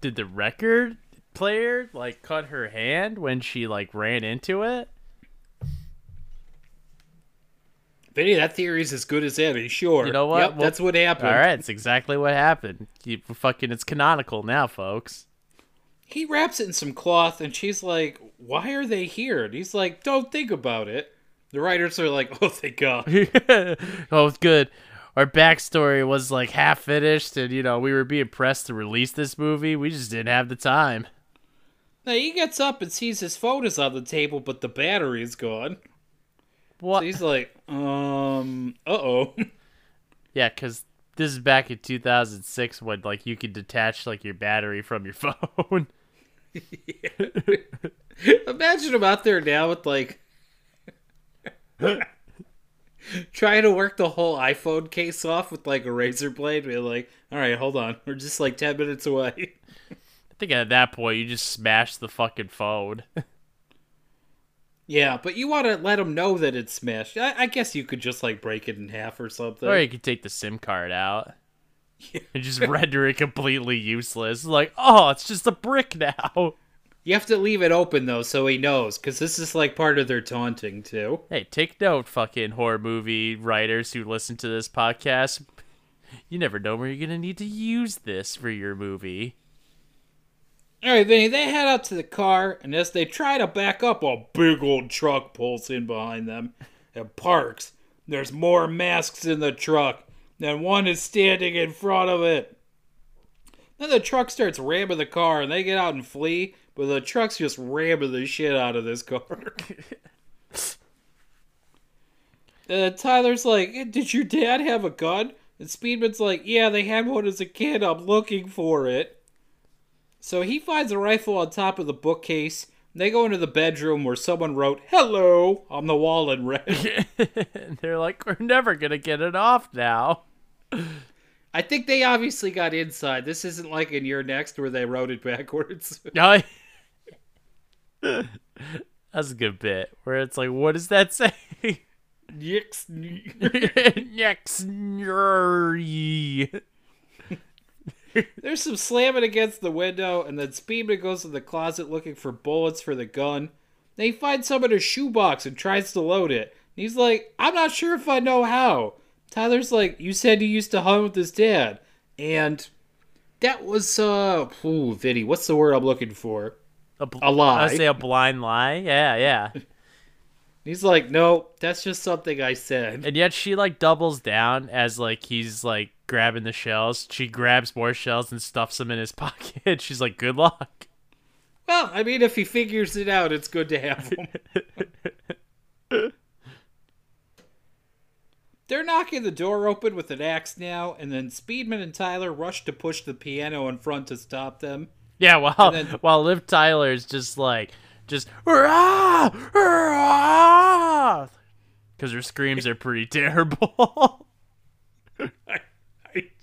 Did the record player like cut her hand when she like ran into it? Vinny, that theory is as good as any. Sure. You know what? Yep, Well, that's what happened. All right, it's exactly what happened. You fucking, it's canonical now, folks. He wraps it in some cloth, and she's like, "Why are they here?" And he's like, "Don't think about it." The writers are like, "Oh, thank God." oh, it's good. Our backstory was like half finished, and you know we were being pressed to release this movie. We just didn't have the time. Now he gets up and sees his phone is on the table, but the battery is gone. What? So he's like, "Um, uh oh." Yeah, because this is back in 2006 when like you could detach like your battery from your phone. Imagine him out there now with like trying to work the whole iPhone case off with like a razor blade. Be like, all right, hold on, we're just like ten minutes away. I think at that point you just smash the fucking phone. yeah, but you want to let them know that it's smashed. I, I guess you could just like break it in half or something. or you could take the SIM card out and just render it completely useless. Like, oh, it's just a brick now. You have to leave it open though, so he knows, because this is like part of their taunting too. Hey, take note, fucking horror movie writers who listen to this podcast. You never know where you're gonna need to use this for your movie. All right, Vinny, they head out to the car, and as they try to back up, a big old truck pulls in behind them and parks. There's more masks in the truck, and one is standing in front of it. Then the truck starts ramming the car, and they get out and flee, but the truck's just ramming the shit out of this car. uh, Tyler's like, "Eh, Did your dad have a gun? And Speedman's like, Yeah, they had one as a kid. I'm looking for it. So he finds a rifle on top of the bookcase. They go into the bedroom where someone wrote "Hello" on the wall in red. and they're like, we're never gonna get it off now. I think they obviously got inside. This isn't like in You're Next where they wrote it backwards. I- That's a good bit where it's like, what does that say? Next, nerdy. There's some slamming against the window, and then Speedman goes to the closet looking for bullets for the gun. Then he finds some in a shoebox and tries to load it. And he's like, I'm not sure if I know how. Tyler's like, You said you used to hunt with his dad. And that was, uh, ooh, Vinny, what's the word I'm looking for? A, bl- A lie. I say a blind lie. Yeah, yeah. He's like, No, that's just something I said. And yet she like doubles down as like he's like grabbing the shells. She grabs more shells and stuffs them in his pocket. She's like, "Good luck." Well, I mean, if he figures it out, it's good to have him. They're knocking the door open with an axe now, and then Speedman and Tyler rush to push the piano in front to stop them. Yeah, while then- while Liv Tyler's just like just "Hurrah! Hurrah!" because her screams are pretty terrible.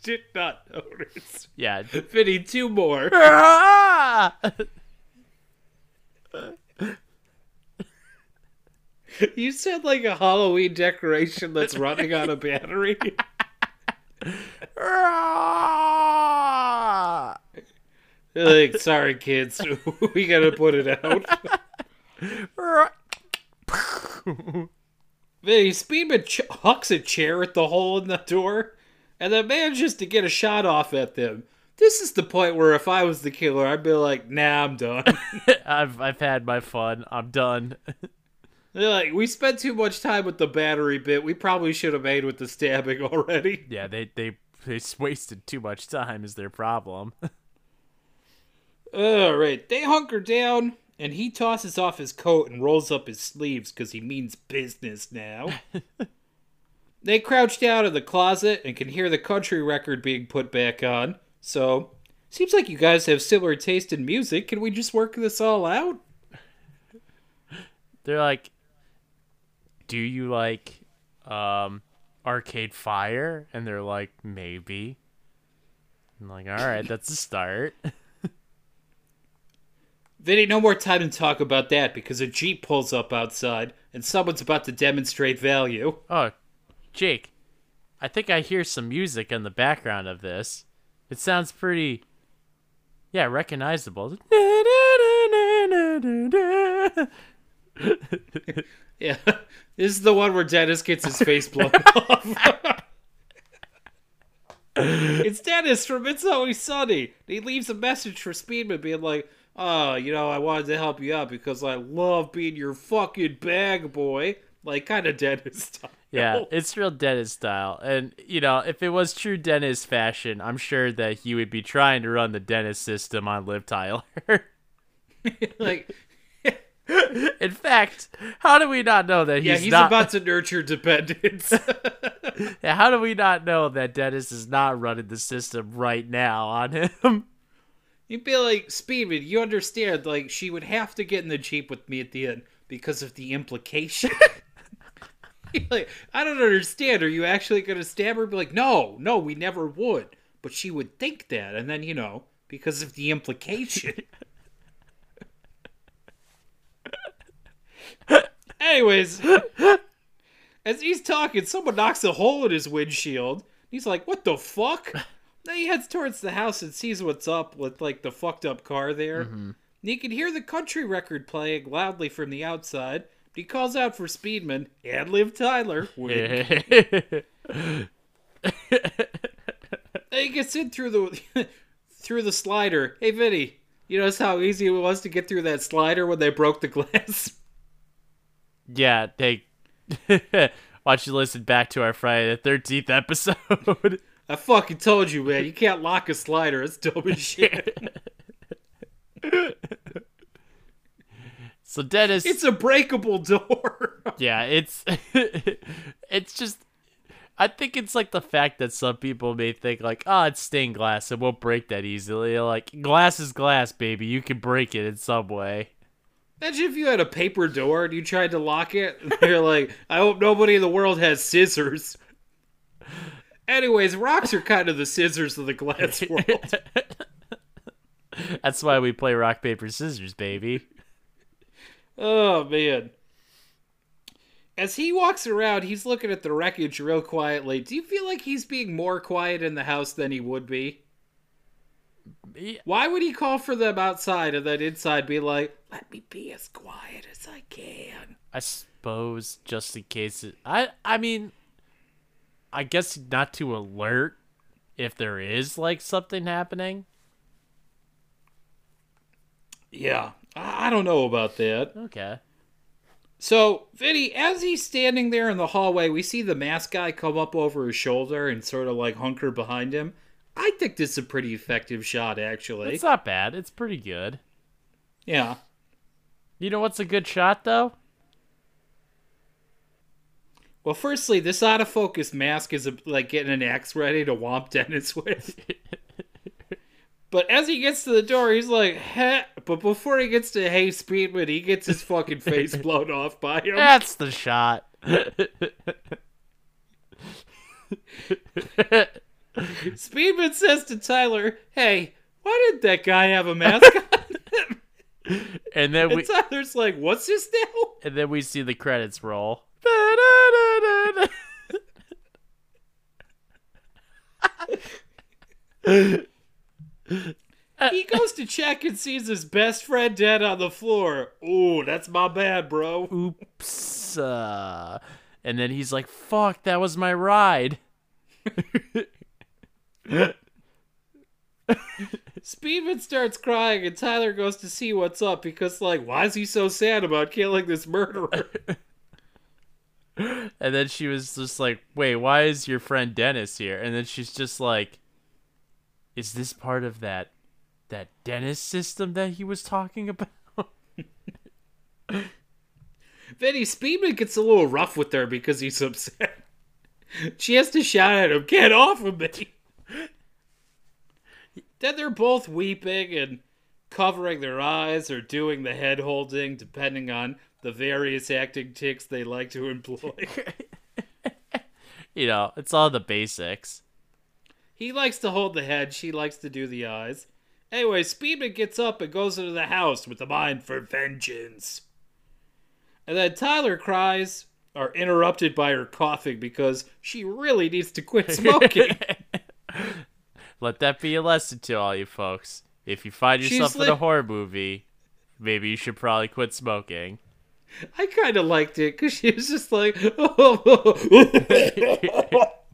Did not notice. yeah. Vinny, two more. You said like a Halloween decoration that's running on a battery. Like, sorry, kids, we gotta put it out. Vinny Speedman ch- hucks a chair at the hole in the door, and then manages to get a shot off at them. This is the point where if I was the killer, I'd be like, "Nah, I'm done." I've I've had my fun. I'm done. They're like, "We spent too much time with the battery bit. We probably should have made with the stabbing already." yeah, they they they wasted too much time is their problem. All right, they hunker down, and he tosses off his coat and rolls up his sleeves because he means business now. They crouch down in the closet and can hear the country record being put back on. So, seems like you guys have similar taste in music. Can we just work this all out? They're like, "Do you like um Arcade Fire?" And they're like, "Maybe." I'm like, "All right, that's a start." Vinny, no more time to talk about that because a Jeep pulls up outside and someone's about to demonstrate value. oh, Jake, I think I hear some music in the background of this. It sounds pretty, yeah, recognizable. Yeah, this is the one where Dennis gets his face blown off. it's Dennis from It's Always Sunny. He leaves a message for Speedman being like, oh, you know, I wanted to help you out because I love being your fucking bag boy. Like, kind of Dennis style. Yeah, it's real Dennis style. And, you know, if it was true Dennis fashion, I'm sure that he would be trying to run the Dennis system on Liv Tyler. like, In fact, how do we not know that he's, not. yeah, he's not about to nurture dependence. Yeah, how do we not know that Dennis is not running the system right now on him? You'd be like, Speedman, you understand, like, she would have to get in the Jeep with me at the end because of the implication. Like, I don't understand. Are you actually going to stab her? Be like, no, no, we never would. But she would think that. And then, you know, because of the implication. Anyways, as he's talking, someone knocks a hole in his windshield. He's like, what the fuck? Then he heads towards the house and sees what's up with like the fucked up car there. Mm-hmm. And he can hear the country record playing loudly from the outside. He calls out for Speedman and Liv Tyler. he gets in through the through the slider. Hey Vinny, you notice how easy it was to get through that slider when they broke the glass? yeah, they. Watch you listen back to our Friday the 13th episode? I fucking told you, man. You can't lock a slider. It's dumb as shit. So Dennis. it's a breakable door. Yeah, it's it's just I think it's like the fact that some people may think like, oh, it's stained glass, it won't break that easily. Like glass is glass, baby. You can break it in some way. Imagine if you had a paper door and you tried to lock it. You're like, I hope nobody in the world has scissors. Anyways, rocks are kind of the scissors of the glass world. That's why we play rock paper scissors, baby. Oh man. As he walks around, he's looking at the wreckage real quietly. Do you feel like he's being more quiet in the house than he would be? Yeah, Why would he call for them outside and then inside be like, let me be as quiet as I can? I suppose just in case it, I I mean I guess not to alert if there is like something happening. Yeah, I don't know about that. Okay. So, Vinny, as he's standing there in the hallway, we see the mask guy come up over his shoulder and sort of like hunker behind him. I think this is a pretty effective shot, actually. It's not bad. It's pretty good. Yeah. You know what's a good shot though? Well, firstly, this autofocus mask is a, like getting an axe ready to womp Dennis with. But as he gets to the door, he's like, "Heh." But before he gets to Hey Speedman, he gets his fucking face blown off by him. That's the shot. Speedman says to Tyler, "Hey, why did that guy have a mask on?" and then we and Tyler's like, "What's this now?" and then we see the credits roll. He goes to check and sees his best friend dead on the floor. Ooh, that's my bad, bro. Oops. Uh, and then he's like, "Fuck, that was my ride." Speedman starts crying, and Tyler goes to see what's up because, like, why is he so sad about killing this murderer? And then she was just like, "Wait, why is your friend Dennis here?" And then she's just like, "Is this part of that that Dennis system that he was talking about?" Vinny Speedman gets a little rough with her because he's upset. She has to shout at him, "Get off of me!" then they're both weeping and covering their eyes or doing the head holding, depending on the various acting ticks they like to employ. you know, it's all the basics. He likes to hold the head, she likes to do the eyes. Anyway, Speedman gets up and goes into the house with the mind for vengeance. And then Tyler cries, are interrupted by her coughing because she really needs to quit smoking. Let that be a lesson to all you folks. If you find yourself She's in a horror movie, maybe you should probably quit smoking. I kind of liked it because she was just like, oh, oh, oh.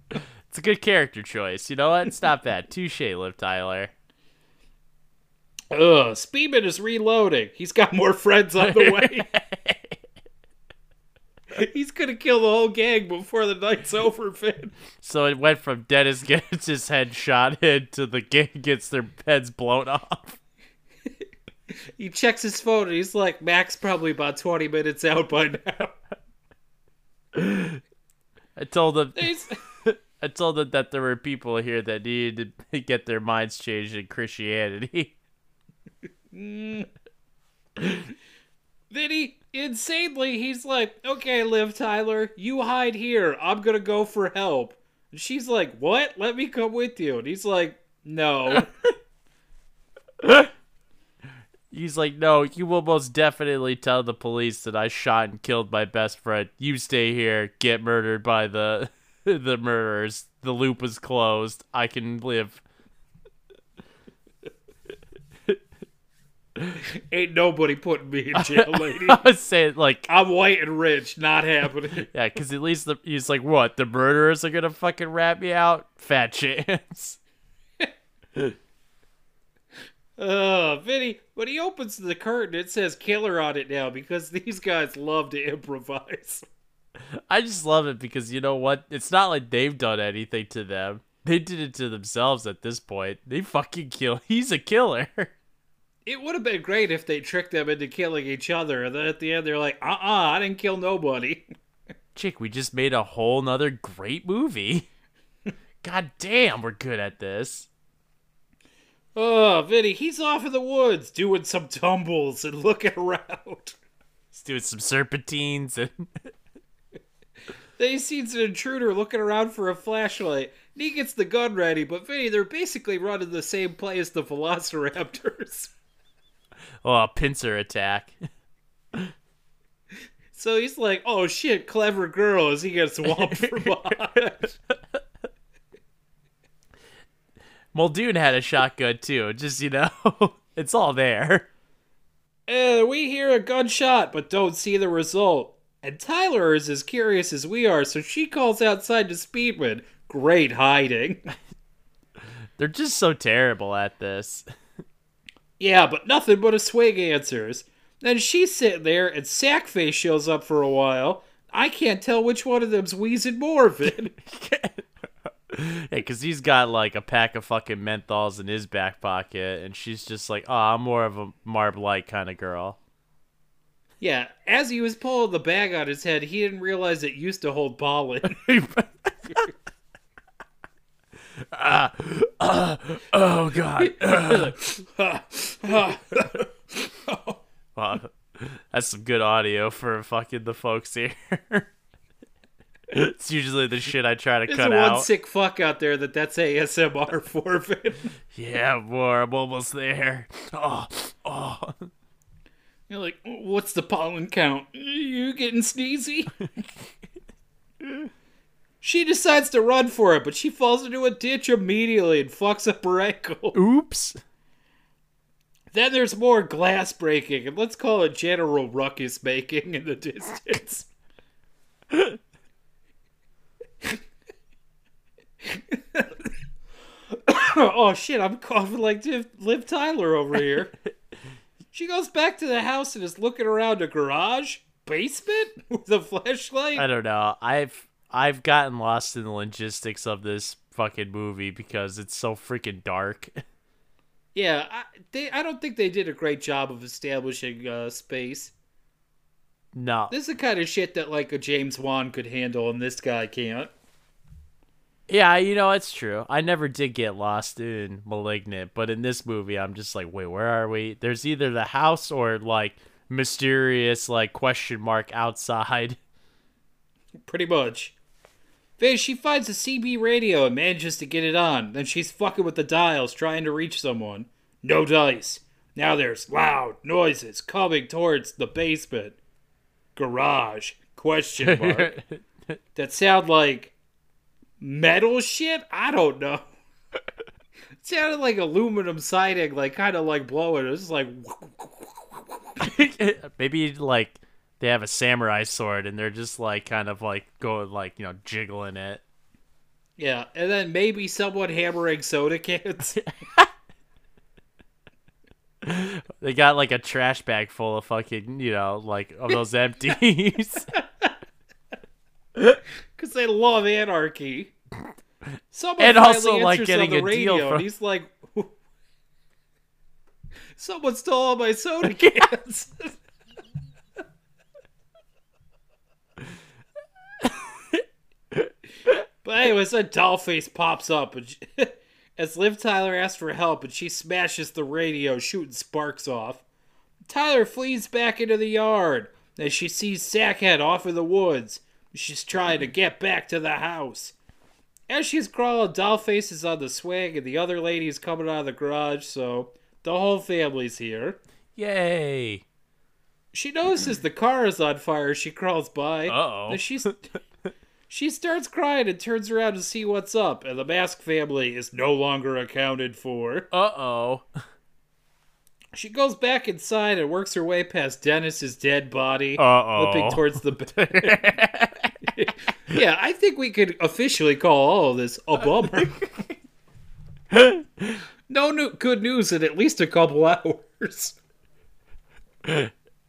It's a good character choice. You know what? It's not bad. Touche, Liv Tyler. Ugh, Speedman is reloading. He's got more friends on the way. He's gonna kill the whole gang before the night's over, Vin. So it went from Dennis gets his head shot in to the gang gets their heads blown off. He checks his phone and he's like, Max probably about 20 minutes out by now. I told him He's- I told them that there were people here that needed to get their minds changed in Christianity. Then he, insanely, he's like, okay, Liv Tyler, you hide here. I'm gonna go for help. And she's like, what? Let me come with you. And he's like, no. He's like, no, you will most definitely tell the police that I shot and killed my best friend. You stay here, get murdered by the the murderers. The loop is closed. I can live. Ain't nobody putting me in jail, lady. I was saying like, I'm white and rich. Not happening. yeah, because at least the, he's like, what? The murderers are gonna fucking rat me out? Fat chance. Uh, Vinny, when he opens the curtain, it says killer on it now because these guys love to improvise. I just love it because you know what? It's not like they've done anything to them. They did it to themselves at this point. They fucking kill. He's a killer. It would have been great if they tricked them into killing each other, and then at the end they're like, uh uh I didn't kill nobody. Chick, we just made a whole nother great movie. God damn, we're good at this. Oh, Vinny, he's off in the woods doing some tumbles and looking around. He's doing some serpentines and Then he sees an intruder looking around for a flashlight. And he gets the gun ready, but Vinny, they're basically running the same play as the Velociraptors. oh, a pincer attack. So he's like, oh shit, clever girl, as he gets swamped from behind. Muldoon had a shotgun too. Just you know, it's all there. And we hear a gunshot, but don't see the result. And Tyler is as curious as we are, so she calls outside to Speedman. Great hiding. They're just so terrible at this. yeah, but nothing but a swig answers. Then she's sitting there, and Sackface shows up for a while. I can't tell which one of them's wheezing more, Vin. Yeah, because he's got like a pack of fucking menthols in his back pocket, and she's just like, oh, I'm more of a Marb Light kind of girl. Yeah, as he was pulling the bag on his head, he didn't realize it used to hold pollen. Ah, ah, oh god. Wow, that's some good audio for fucking the folks here. it's usually the shit I try to There's cut a one out. sick fuck out there that that's ASMR for. Vin. Yeah, boy, I'm almost there. Oh, oh. You're like, what's the pollen count? You getting sneezy? she decides to run for it, but she falls into a ditch immediately and fucks up her ankle. Oops. Then there's more glass breaking, and let's call it general ruckus making in the distance. oh shit, I'm coughing like Liv, Liv Tyler over here. she goes back to the house and is looking around a garage, basement with a flashlight. I don't know. I've I've gotten lost in the logistics of this fucking movie because it's so freaking dark. Yeah, I, they. I don't think they did a great job of establishing uh, space. No. This is the kind of shit that like a James Wan could handle, and this guy can't. Yeah, you know, it's true. I never did get lost in Malignant, but in this movie, I'm just like, wait, where are we? There's either the house or like mysterious like question mark outside. Pretty much. Then she finds a CB radio and manages to get it on. Then she's fucking with the dials, trying to reach someone. No dice. Now there's loud noises coming towards the basement. Garage. Question mark. that sound like metal shit? I don't know. It sounded like aluminum siding, like kind of like blowing. It was like Maybe like they have a samurai sword and they're just like kind of like going like you know jiggling it. Yeah, and then maybe someone hammering soda cans. They got like a trash bag full of fucking you know like of those empties. Because they love anarchy. Someone And also, like, getting a the deal radio, from- and he's like, "Someone stole all my soda cans." but anyways, then Dollface pops up, and she, as Liv Tyler asks for help, and she smashes the radio, shooting sparks off. Tyler flees back into the yard as she sees Sackhead off in the woods. She's trying to get back to the house. As she's crawling, Dollface is on the swing, and the other lady is coming out of the garage, so the whole family's here. Yay! She notices the car is on fire. She crawls by. Uh-oh. She's, she starts crying and turns around to see what's up, and the Mask family is no longer accounted for. Uh oh. She goes back inside and works her way past Dennis's dead body, Uh-oh. limping towards the bed. Yeah, I think we could officially call all of this a bummer. no new- good news in at least a couple hours.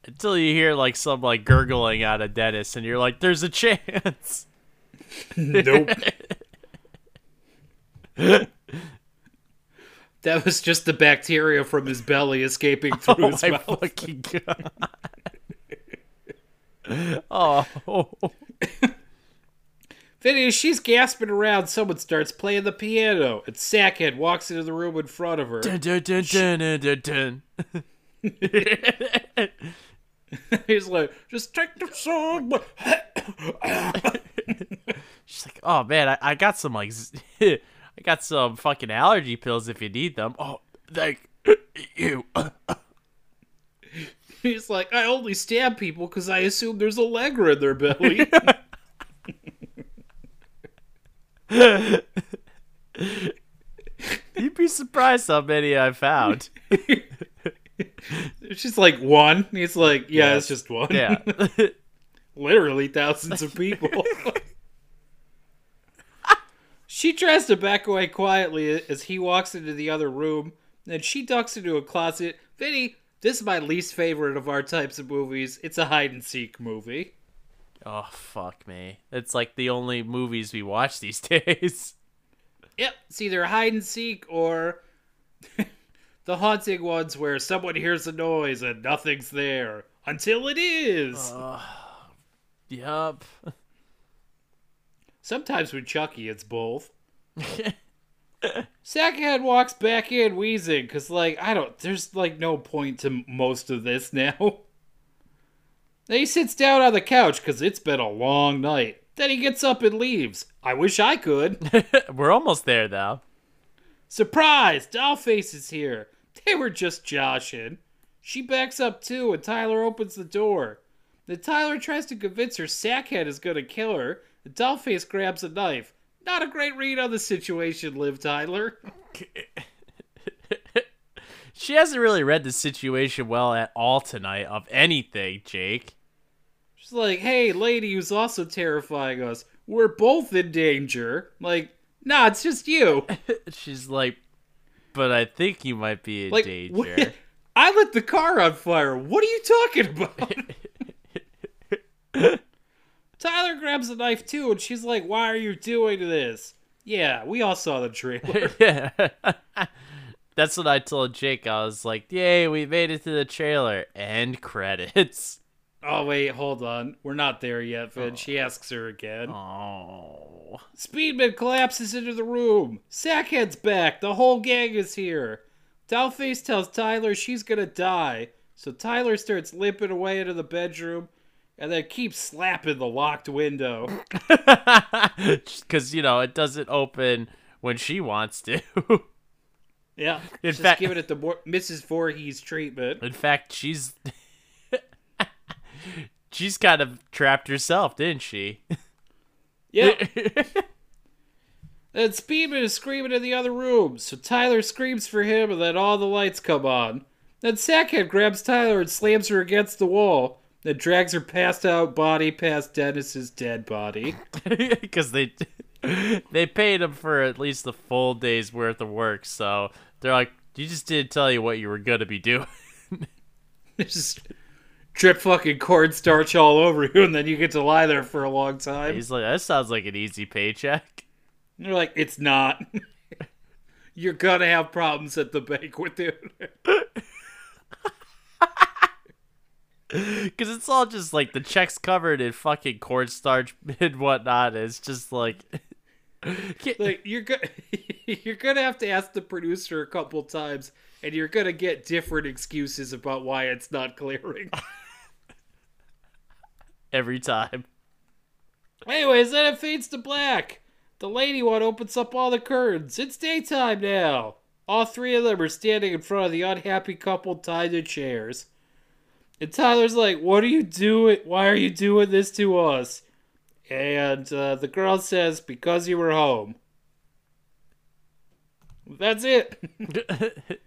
Until you hear like some like gurgling out of Dennis, and you're like, "There's a chance." Nope. that was just the bacteria from his belly escaping through Oh his my mouth. fucking god! oh, Then as she's gasping around, someone starts playing the piano, and Sackhead walks into the room in front of her. dun, dun, dun, dun, dun, dun, dun. He's like, just take the song. She's like, "Oh man, I, I got some like, I got some fucking allergy pills if you need them." Oh, thank you. He's like, I only stab people because I assume there's a Allegra in their belly. You'd be surprised how many I found. She's like, one? He's like, yeah, it's just one. Yeah. Literally thousands of people. she tries to back away quietly as he walks into the other room, and she ducks into a closet. Vinny, this is my least favorite of our types of movies. It's a hide and seek movie. Oh fuck me. It's like the only movies we watch these days. Yep, it's either hide and seek or the haunting ones where someone hears a noise and nothing's there until it is. Yep. Sometimes with Chucky, it's both. Sackhead walks back in wheezing because, like, I don't, there's, like, no point to most of this now. Then he sits down on the couch because it's been a long night. Then he gets up and leaves. I wish I could. We're almost there though. Surprise! Dollface is here. They were just joshing. She backs up too, and Tyler opens the door. Then Tyler tries to convince her Sackhead is gonna kill her. And Dollface grabs a knife. Not a great read on the situation, Liv Tyler. She hasn't really read the situation well at all tonight of anything, Jake. She's like, hey, lady who's also terrifying us. We're both in danger. Like, nah, it's just you. She's like, but I think you might be in Like, danger. what- I lit the car on fire. What are you talking about? Tyler grabs a knife too, and she's like, why are you doing this? Yeah, we all saw the trailer. yeah. That's what I told Jake. I was like, yay, we made it to the trailer. End credits. oh, wait, hold on. We're not there yet, Finn. Oh. She asks her again. Oh. Speedman collapses into the room. Sackhead's back. The whole gang is here. Dollface tells Tyler she's gonna die, so Tyler starts limping away into the bedroom and then keeps slapping the locked window. Because, you know, it doesn't open when she wants to. Yeah, In just fact- giving it the Mrs. Voorhees treatment. In fact, she's. she's kind of trapped herself, didn't she? Yeah. then Speedman is screaming in the other room, so Tyler screams for him, and then all the lights come on. Then Sackhead grabs Tyler and slams her against the wall, then drags her passed out body past Dennis's dead body. because they they paid him for at least a full day's worth of work. So they're like, "You just didn't tell you what you were gonna be doing." just drip fucking cornstarch all over you, and then you get to lie there for a long time. He's like, "That sounds like an easy paycheck." And You're like, it's not. You're gonna have problems at the bank with it. Because it's all just like the checks covered in fucking cornstarch and whatnot. It's just like, like you're go- you're gonna have to ask the producer a couple times, and you're gonna get different excuses about why it's not clearing. every time. Anyways, then it fades to black. The lady one opens up all the curtains. It's daytime now. All three of them are standing in front of the unhappy couple tied to chairs. And Tyler's like, What are you doing? Why are you doing this to us? And uh, the girl says, Because you were home. That's it.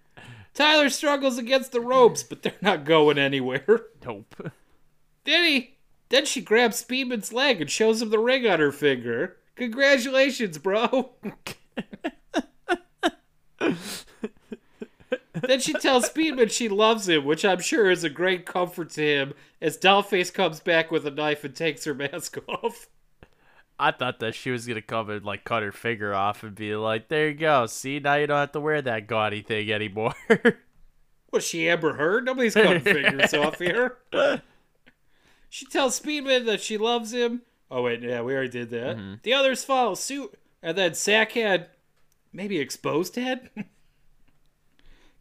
Tyler struggles against the ropes, but they're not going anywhere. Nope. Did he? Then she grabs Speedman's leg and shows him the ring on her finger. Congratulations, bro. then she tells Speedman she loves him, which I'm sure is a great comfort to him as Dollface comes back with a knife and takes her mask off. I thought that she was gonna come and like cut her finger off and be like, "There you go. See, now you don't have to wear that gaudy thing anymore." Was she Amber Heard? Nobody's cutting fingers off here. She tells Speedman that she loves him. Oh wait, yeah, we already did that. Mm-hmm. The others follow suit, and then Sackhead, maybe exposed head,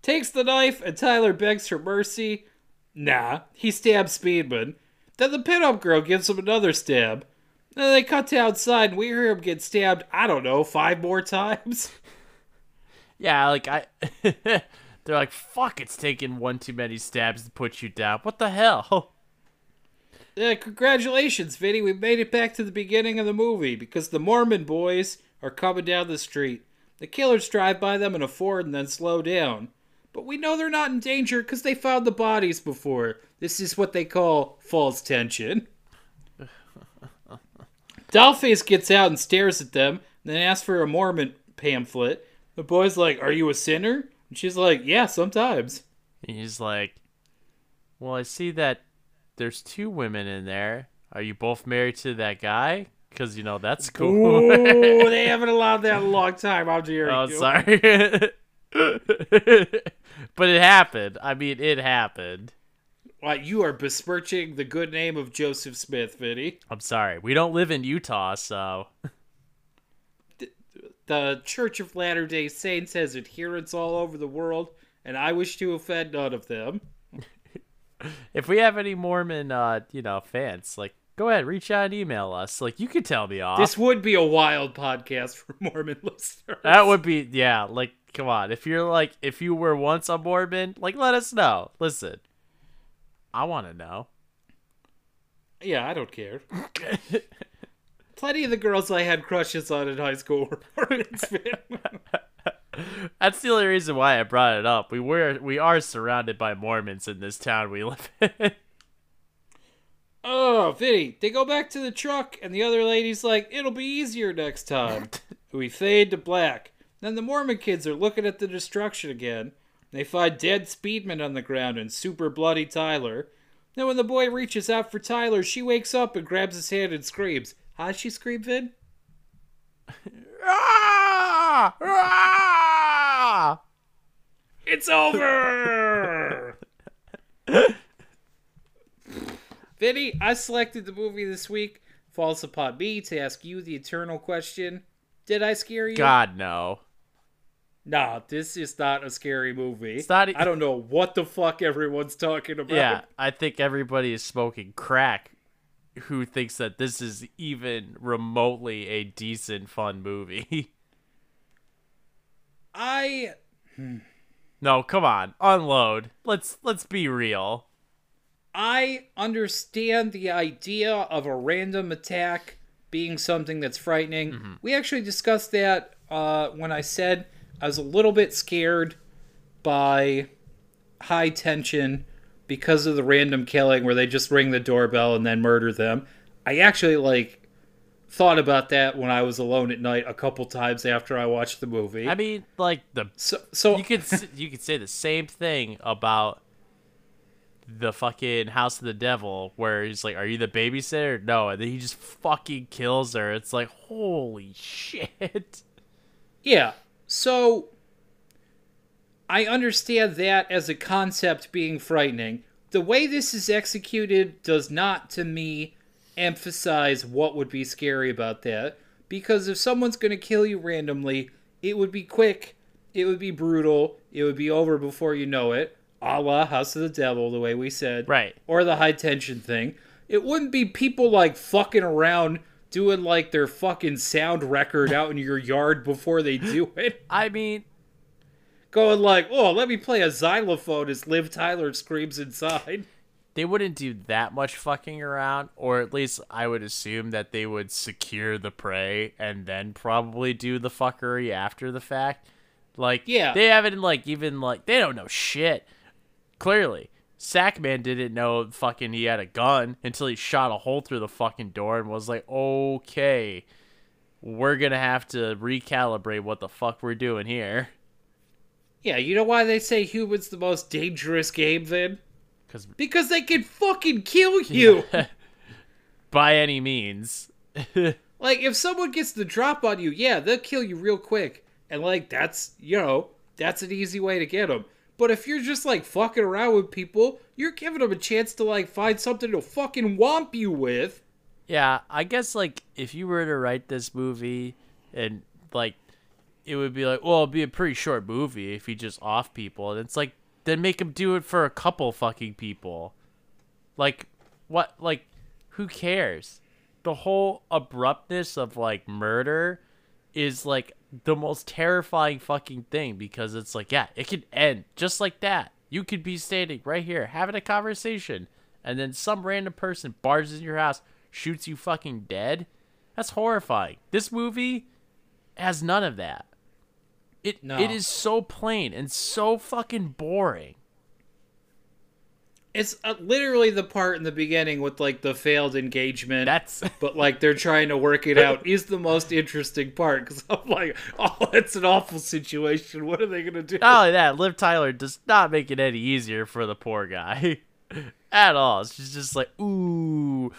takes the knife, and Tyler begs for mercy. Nah, he stabs Speedman. Then the pinup girl gives him another stab. Then they cut to outside, and we hear him get stabbed. I don't know, five more times. yeah, like I. They're like, "Fuck! It's taking one too many stabs to put you down." What the hell? Yeah, congratulations, Vinny. We made it back to the beginning of the movie because the Mormon boys are coming down the street. The killers drive by them in a Ford and then slow down. But we know they're not in danger because they found the bodies before. This is what they call false tension. Dollface gets out and stares at them, then asks for a Mormon pamphlet. The boy's like, Are you a sinner? And she's like, Yeah, sometimes. And he's like, "Well, I see that there's two women in there. Are you both married to that guy? Because you know that's cool." Ooh, they haven't allowed that in a long time. How dare oh, sorry. but it happened. I mean, it happened. Why, you are besmirching the good name of Joseph Smith, Vinny. I'm sorry. We don't live in Utah, so the Church of Latter day Saints has adherents all over the world, and I wish to offend none of them. If we have any Mormon, uh, you know, fans, like, go ahead, reach out and email us. Like, you could tell me off. This would be a wild podcast for Mormon listeners. That would be yeah, like come on. If you're like if you were once a Mormon, like let us know. Listen. I want to know. Yeah, I don't care. Plenty of the girls I had crushes on in high school were Mormons. That's the only reason why I brought it up. We were we are surrounded by Mormons in this town we live in. oh, Vinny, they go back to the truck, and the other lady's like, it'll be easier next time. we fade to black. Then the Mormon kids are looking at the destruction again. They find dead Speedman on the ground and super bloody Tyler. Then when the boy reaches out for Tyler, she wakes up and grabs his hand and screams. How'd she scream, Vin? Ah! Ah! It's over! Vinny, I selected the movie this week. Falls upon me to ask you the eternal question Did I scare you? God no. Nah, this is not a scary movie. It's not e- I don't know what the fuck everyone's talking about. Yeah, I think everybody is smoking crack who thinks that this is even remotely a decent fun movie. I no, come on. Unload. Let's let's be real. I understand the idea of a random attack being something that's frightening. Mm-hmm. We actually discussed that uh, when I said I was a little bit scared by high tension because of the random killing where they just ring the doorbell and then murder them. I actually like thought about that when I was alone at night a couple times after I watched the movie. I mean, like the so so you could you could say the same thing about the fucking House of the Devil, where he's like, "Are you the babysitter?" No, and then he just fucking kills her. It's like, holy shit. Yeah. So I understand that as a concept being frightening. The way this is executed does not, to me, emphasize what would be scary about that. Because if someone's going to kill you randomly, it would be quick, it would be brutal, it would be over before you know it. A la House of the Devil, the way we said. Right. Or the high tension thing. It wouldn't be people like fucking around doing like their fucking sound record out in your yard before they do it I mean, going like, "Oh, let me play a xylophone as Liv Tyler screams inside." they wouldn't do that much fucking around, or at least I would assume that they would secure the prey and then probably do the fuckery after the fact. Like, Yeah. they haven't like even like they don't know shit. Clearly, Sackman didn't know fucking he had a gun until he shot a hole through the fucking door and was like, okay, we're gonna have to recalibrate what the fuck we're doing here. Yeah, you know why they say humans the most dangerous game then? 'Cause- because they can fucking kill you. By any means. like if someone gets the drop on you, yeah, they'll kill you real quick. And like that's, you know, that's an easy way to get them. But if you're just like fucking around with people, you're giving them a chance to like find something to fucking whomp you with. Yeah, I guess like if you were to write this movie and like it would be like, well, it'd be a pretty short movie if you just off people, and it's like then make him do it for a couple fucking people. Like what? Like who cares? The whole abruptness of like murder is like the most terrifying fucking thing because it's like, yeah, it could end just like that. You could be standing right here having a conversation, and then some random person barges in your house, shoots you fucking dead. That's horrifying. This movie has none of that. It No. it is so plain and so fucking boring. It's uh, literally the part in the beginning with like the failed engagement. That's but like they're trying to work it out is the most interesting part because I'm like, oh, it's an awful situation. What are they gonna do? not only that. Liv Tyler does not make it any easier for the poor guy at all. She's just like, ooh,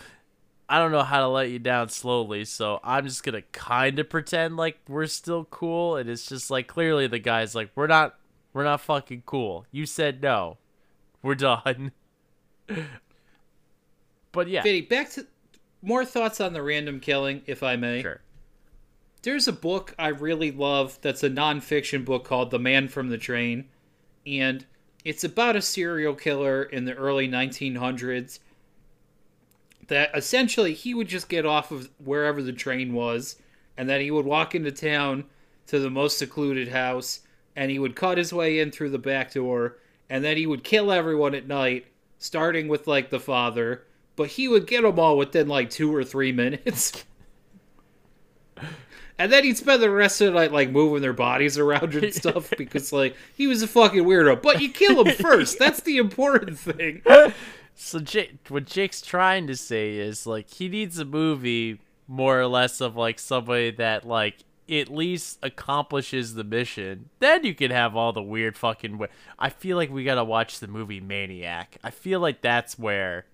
I don't know how to let you down slowly, so I'm just gonna kind of pretend like we're still cool. And it's just like clearly the guy's like, we're not, we're not fucking cool. You said no, we're done. but yeah, Vinny, back to more thoughts on the random killing, if I may. sure. there's a book I really love that's a nonfiction book called The Man from the Train, and it's about a serial killer in the early 1900s that essentially he would just get off of wherever the train was, and then he would walk into town to the most secluded house, and he would cut his way in through the back door, and then he would kill everyone at night, starting with like the father, but he would get them all within like two or three minutes. And then he'd spend the rest of the night like moving their bodies around and stuff because like he was a fucking weirdo. But you kill him first. That's the important thing. So Jake, what Jake's trying to say is like he needs a movie more or less of like somebody that like at least accomplishes the mission. Then you can have all the weird fucking. wa- I feel like we gotta watch the movie Maniac. I feel like that's where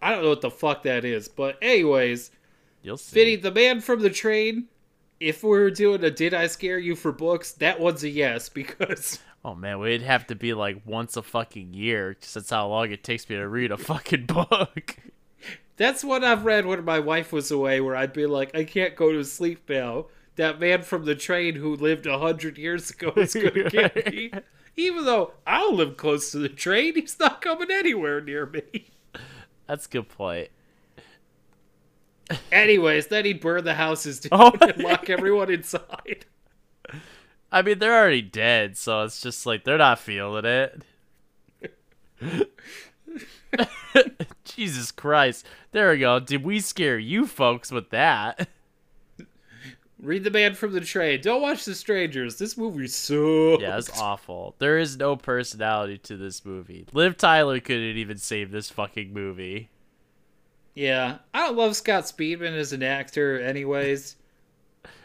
I don't know what the fuck that is, but anyways, you'll see. Vinny, the man from the train. If we were doing a "Did I scare you" for books, that one's a yes because Oh man, we'd have to be like once a fucking year, 'cause that's how long it takes me to read a fucking book. That's what I've read when my wife was away. Where I'd be like, I can't go to sleep now. That man from the train who lived a hundred years ago is gonna get me. Even though I'll live close to the train, he's not coming anywhere near me. That's a good point. Anyways, then he'd burn the houses down Oh. and lock everyone inside. I mean, they're already dead, so it's just like they're not feeling it. Jesus Christ. There we go. Did we scare you folks with that? Read the man from the train. Don't watch The Strangers. This movie sucks. Yeah, it's awful. There is no personality to this movie. Liv Tyler couldn't even save this fucking movie. Yeah, I don't love Scott Speedman as an actor, anyways.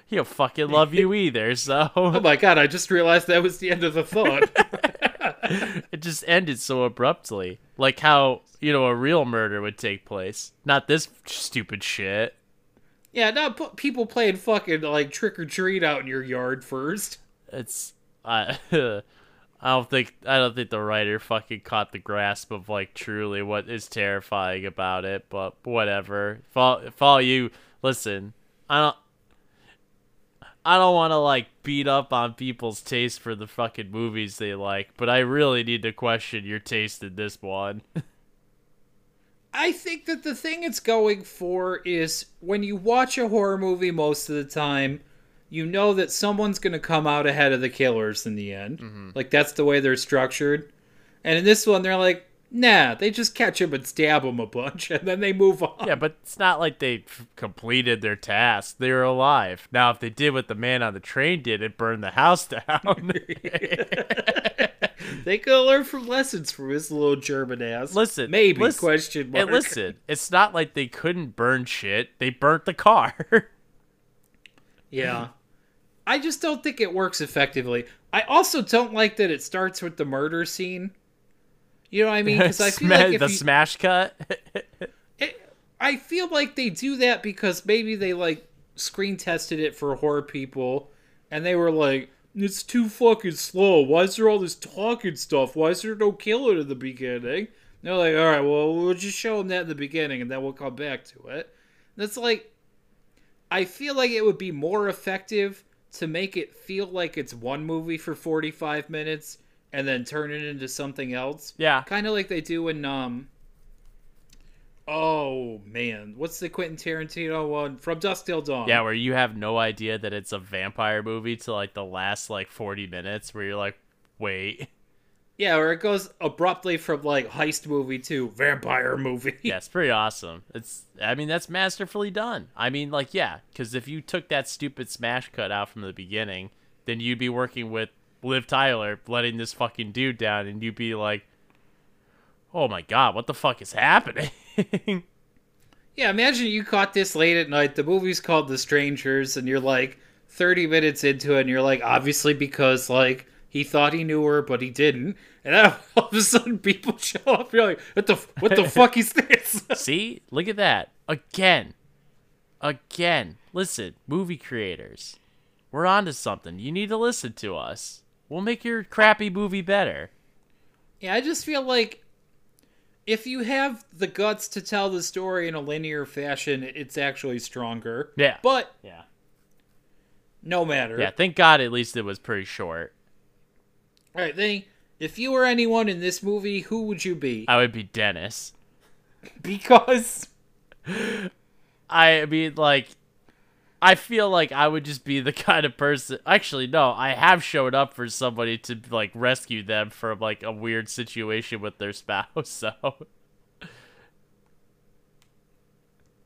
He don't fucking love you either, so Oh my god, I just realized that was the end of the thought. it just ended so abruptly. Like how, you know, a real murder would take place. Not this stupid shit. yeah, not people playing fucking like trick or treat out in your yard first. it's I I don't think I don't think the writer fucking caught the grasp of like truly what is terrifying about it, but whatever. If all you listen, I don't I don't want to like beat up on people's taste for the fucking movies they like, but I really need to question your taste in this one. I think that the thing it's going for is when you watch a horror movie most of the time, you know that someone's going to come out ahead of the killers in the end. Mm-hmm. Like that's the way they're structured. And in this one, they're like, nah, they just catch him and stab him a bunch, and then they move on. yeah, but it's not like they f- completed their task. They were alive. Now, if they did what the man on the train did, it burned the house down. They could learn from lessons from his little German ass. Listen, maybe listen, question mark. And listen, it's not like they couldn't burn shit. They burnt the car. Yeah. I just don't think it works effectively. I also don't like that it starts with the murder scene. You know what I mean? Because I feel like if the you, smash cut. it, I feel like they do that because maybe they like screen tested it for horror people, and they were like, "It's too fucking slow. Why is there all this talking stuff? Why is there no killer in the beginning?" And they're like, "All right, well, we'll just show them that in the beginning, and then we'll come back to it." That's like, I feel like it would be more effective to make it feel like it's one movie for forty-five minutes and then turn it into something else yeah. kind of like they do in um oh man what's the quentin tarantino one from dusk till dawn Yeah, where you have no idea that it's a vampire movie till like the last like 40 minutes where you're like, wait. yeah where it goes abruptly from like heist movie to vampire movie Yeah, it's pretty awesome. It's, I mean, that's masterfully done. I mean, like, yeah, because if you took that stupid smash cut out from the beginning, then you'd be working with Liv Tyler letting this fucking dude down, and you'd be like, oh my god, what the fuck is happening? yeah imagine you caught this late at night the movie's called the strangers and you're like 30 minutes into it and you're like obviously because like he thought he knew her but he didn't and then all of a sudden people show up you're like what the what the fuck is this See? Look at that. Again. Again. Listen, movie creators. We're onto something. You need to listen to us. We'll make your crappy movie better. Yeah, I just feel like if you have the guts to tell the story in a linear fashion, it's actually stronger. Yeah. But Yeah. No matter. Yeah, thank God at least it was pretty short. All right, then, if you were anyone in this movie, who would you be? I would be Dennis. Because I mean, like, I feel like I would just be the kind of person. Actually, no, I have showed up for somebody to like rescue them from like a weird situation with their spouse. So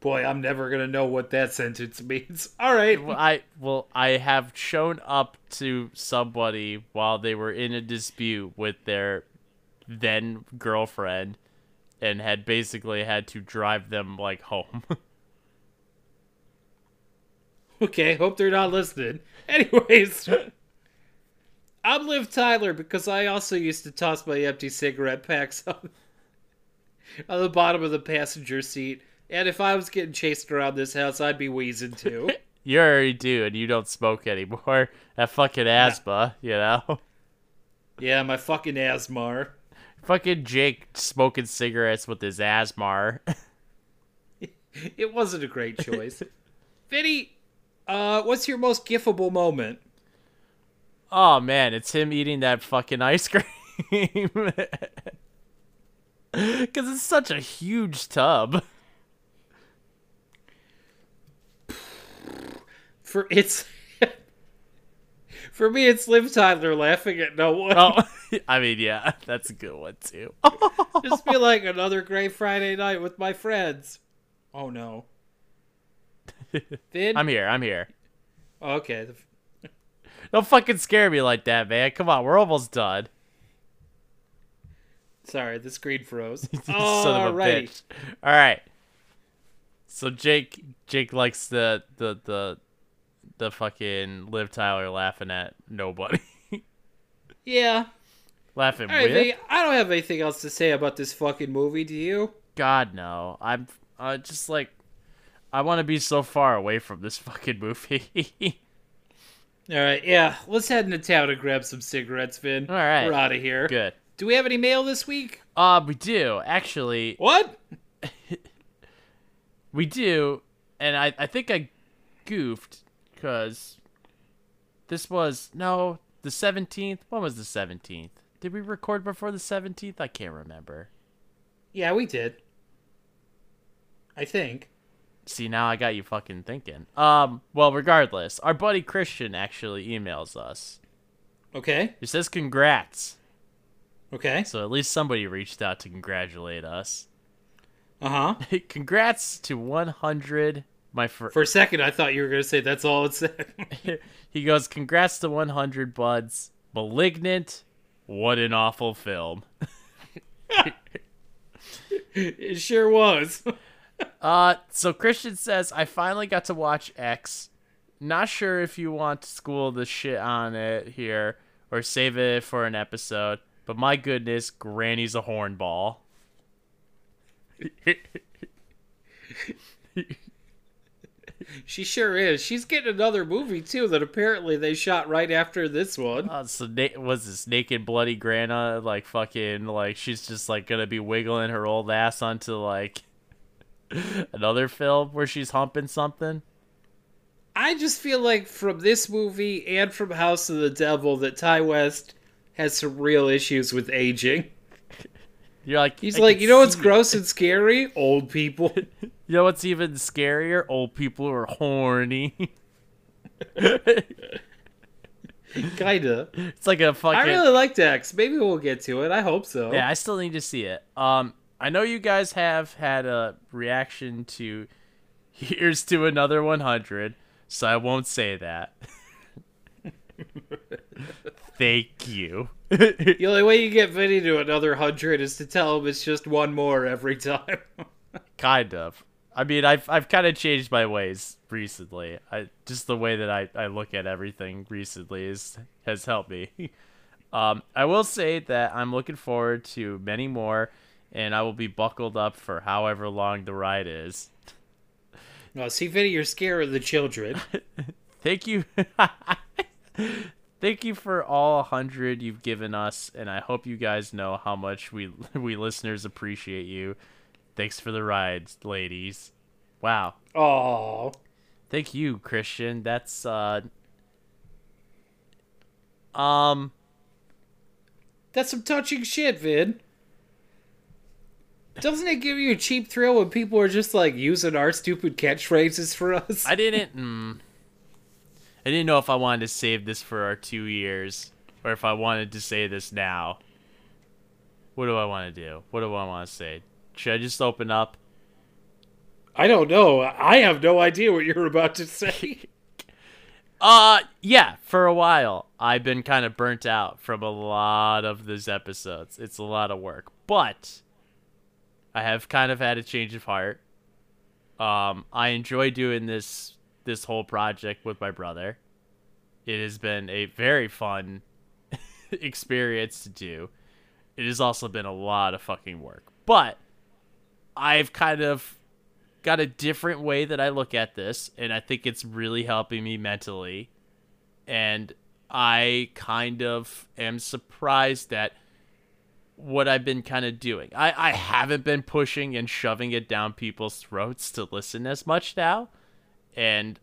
boy, I'm never gonna know what that sentence means. All right. Well, I well, I have shown up to somebody while they were in a dispute with their then girlfriend, and had basically had to drive them like home. Okay, hope they're not listening. Anyways, I'm Liv Tyler because I also used to toss my empty cigarette packs on, on the bottom of the passenger seat. And if I was getting chased around this house, I'd be wheezing too. you already do, and you don't smoke anymore. That fucking asthma, you know. yeah, my fucking asthma. Fucking Jake smoking cigarettes with his asthma. It wasn't a great choice. Vinny, uh, what's your most gifable moment? Oh man, it's him eating that fucking ice cream. Cause it's such a huge tub. For it's for me, it's Liv Tyler laughing at no one. Oh, I mean, yeah, that's a good one too. Just be like another great Friday night with my friends. Oh no. Vin? I'm here. I'm here. okay. Don't fucking scare me like that, man. Come on, we're almost done. Sorry, the screen froze. Son of a bitch. All right. So Jake, Jake likes the the the the fucking Liv Tyler laughing at nobody, Yeah. laughing right, with. I don't have anything else to say about this fucking movie. Do you? God no. I'm uh, just like I want to be so far away from this fucking movie. All right. Yeah. Let's head into town and grab some cigarettes, Vin. All right. We're out of here. Good. Do we have any mail this week? Uh, we do actually. What? We do, and I I think I goofed because this was no the seventeenth. When was the seventeenth? Did we record before the seventeenth? I can't remember. Yeah, we did. I think. See, now I got you fucking thinking. Um, well, regardless, our buddy Christian actually emails us. Okay. He says congrats. Okay. So at least somebody reached out to congratulate us. Uh huh. congrats to 100 my fir- For a second, I thought you were gonna say that's all it said. he goes congrats to 100 buds malignant what an awful film it sure was. uh so christian says i finally got to watch x not sure if you want to school the shit on it here or save it for an episode but my goodness granny's a hornball she sure is. She's getting another movie too that apparently they shot right after this one. Uh, so na- was this naked bloody grandma like fucking like she's just like gonna be wiggling her old ass onto like another film where she's humping something? I just feel like from this movie and from House of the Devil that Ti West has some real issues with aging. You're like He's like, you know what's it." gross and scary? Old people. You know what's even scarier? Old people who are horny. Kinda. it's like a fucking I really liked X. Maybe we'll get to it. I hope so. Yeah, I still need to see it. Um, I know you guys have had a reaction to "Here's to another 100," so I won't say that. Thank you. The only way you get Vinny to another hundred is to tell him it's just one more every time. kind of. I mean, I've I've kind of changed my ways recently. I just the way that I, I look at everything recently is has helped me. um, I will say that I'm looking forward to many more, and I will be buckled up for however long the ride is. no, see, Vinny, you're scared of the children. Thank you. Thank you for all 100 you've given us, and I hope you guys know how much we we listeners appreciate you. Thanks for the rides, ladies. Wow. Oh, Thank you, Christian. That's uh Um, That's some touching shit, Vin. Doesn't it give you a cheap thrill when people are just like using our stupid catchphrases for us? I didn't. Mm, I didn't know if I wanted to save this for our two years or if I wanted to say this now. What do I want to do? What do I want to say? Should I just open up? I don't know. I have no idea what you're about to say. Uh, yeah, for a while. I've been kind of burnt out from a lot of these episodes. It's a lot of work. But I have kind of had a change of heart. Um, I enjoy doing this this whole project with my brother. It has been a very fun experience to do. It has also been a lot of fucking work. But I've kind of got a different way that I look at this, and I think it's really helping me mentally. And I kind of am surprised at what I've been kind of doing. I, I haven't been pushing and shoving it down people's throats to listen as much now. And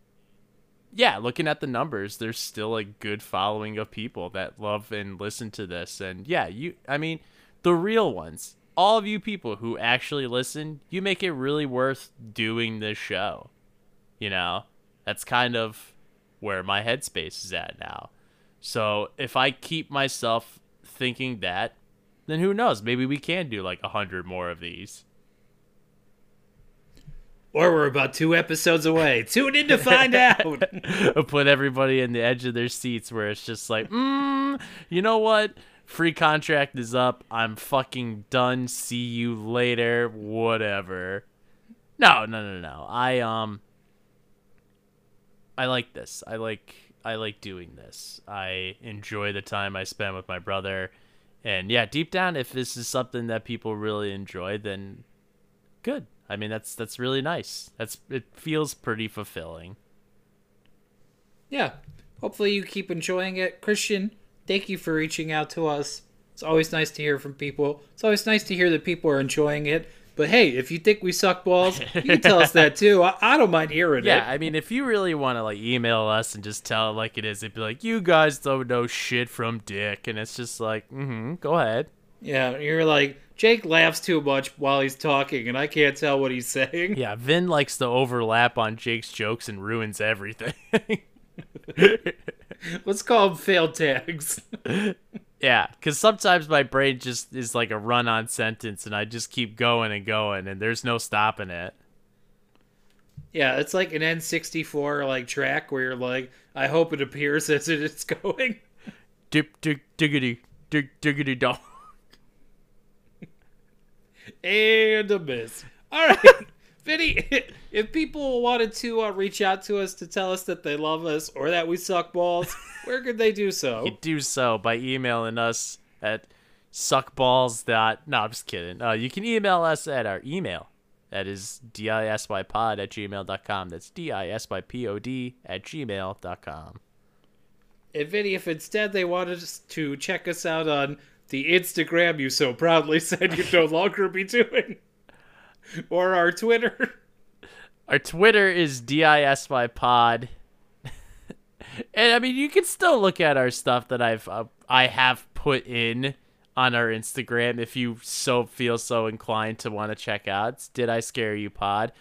yeah, looking at the numbers, there's still a good following of people that love and listen to this. And yeah, you, I mean, the real ones, all of you people who actually listen, you make it really worth doing this show. You know, that's kind of where my headspace is at now. So if I keep myself thinking that, then who knows? Maybe we can do like a hundred more of these. or we're about two episodes away. Tune in to find out. Put everybody in the edge of their seats where it's just like, mm, you know what? Free contract is up. I'm fucking done. See you later. Whatever. No, no, no, no. I um I like this. I like I like doing this. I enjoy the time I spend with my brother. And yeah, deep down if this is something that people really enjoy, then good. I mean, that's that's really nice. That's it feels pretty fulfilling. yeah. Hopefully you keep enjoying it. Christian, thank you for reaching out to us. It's always nice to hear from people. It's always nice to hear that people are enjoying it. But hey, if you think we suck balls, you can tell us that too. I, I don't mind hearing Yeah, it. Yeah, I mean, if you really want to like email us and just tell it like it is, it'd be like, you guys don't know shit from Dick, and it's just like, mm-hmm, go ahead. Yeah, you're like, Jake laughs too much while he's talking, and I can't tell what he's saying. Yeah, Vin likes to overlap on Jake's jokes and ruins everything. Let's call them failed tags. yeah, because sometimes my brain just is like a run-on sentence, and I just keep going and going, and there's no stopping it. yeah, it's like an N64 like track where you're like, I hope it appears as it is going. Dip, dig, diggity, dig, diggity, dog. and a miss. All right, Vinny. If people wanted to uh, reach out to us to tell us that they love us or that we suck balls, where could they do so? You do so by emailing us at suckballs. Dot, no, I'm just kidding. Uh, you can email us at our email. That is disypod at gmail.com. That's disypod at gmail.com. And Vinny, if instead they wanted us to check us out on the Instagram you so proudly said you'd no longer be doing, or our Twitter. Our Twitter is disypod. and I mean, you can still look at our stuff that I've uh, I have put in on our Instagram if you so feel so inclined to want to check out. It's Did I Scare You Pod?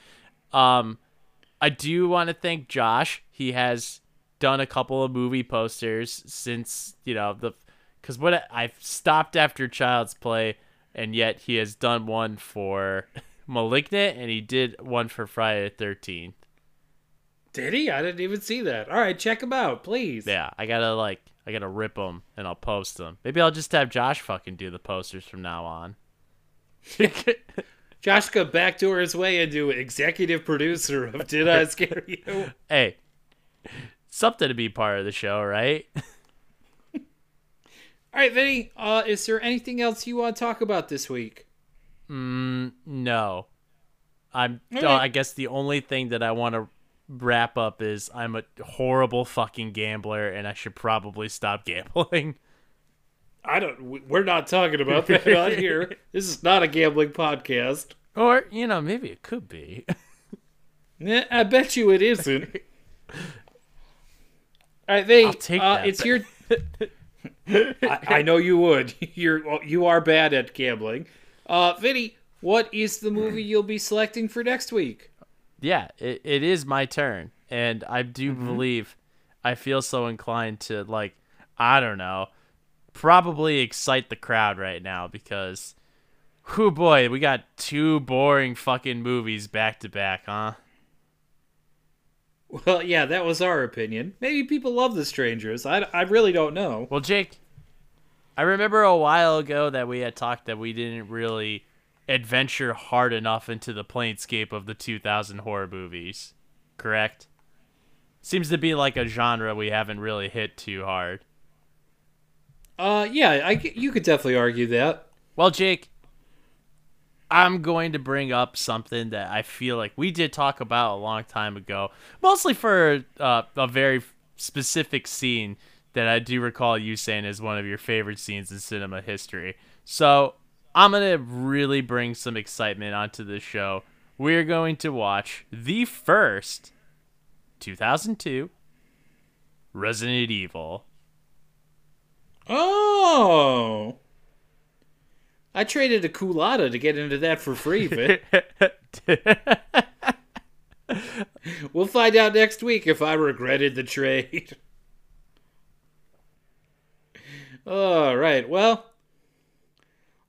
Um, I do want to thank Josh. He has done a couple of movie posters since you know the because what I've stopped after Child's Play, and yet he has done one for Malignant, and he did one for Friday the Thirteenth. Did he? I didn't even see that. All right, check him out, please. Yeah, I gotta like I gotta rip them and I'll post them. Maybe I'll just have Josh fucking do the posters from now on. Josh could backdoor his way into executive producer of Did I Scare You? hey, something to be part of the show, right? All right, Vinny. Uh, is there anything else you want to talk about this week? Mm, no. I'm. All right. I guess the only thing that I want to wrap up is I'm a horrible fucking gambler, and I should probably stop gambling. I don't. we- We're not talking about that on here. This is not a gambling podcast. Or you know, maybe it could be. Eh, I bet you it isn't. All right, Vinny. I'll take uh, that It's bet. your. I, I know you would. You're you are bad at gambling. Uh, Vinny, what is the movie you'll be selecting for next week? Yeah, it, it is my turn, and I do believe I feel so inclined to like I don't know, probably excite the crowd right now because, whoo boy, we got two boring fucking movies back to back, huh? Well, yeah, that was our opinion. Maybe people love The Strangers. I, I really don't know. Well, Jake, I remember a while ago that we had talked that we didn't really adventure hard enough into the planescape of the 2000 horror movies, correct? Seems to be like a genre we haven't really hit too hard. Uh, yeah, I, you could definitely argue that. Well, Jake, I'm going to bring up something that I feel like we did talk about a long time ago, mostly for uh, a very specific scene that I do recall you saying is one of your favorite scenes in cinema history. So I'm going to really bring some excitement onto this show. We're going to watch the first 2002 Resident Evil. Oh. I traded a culotta to get into that for free, Vin. we'll find out next week if I regretted the trade. All right, well,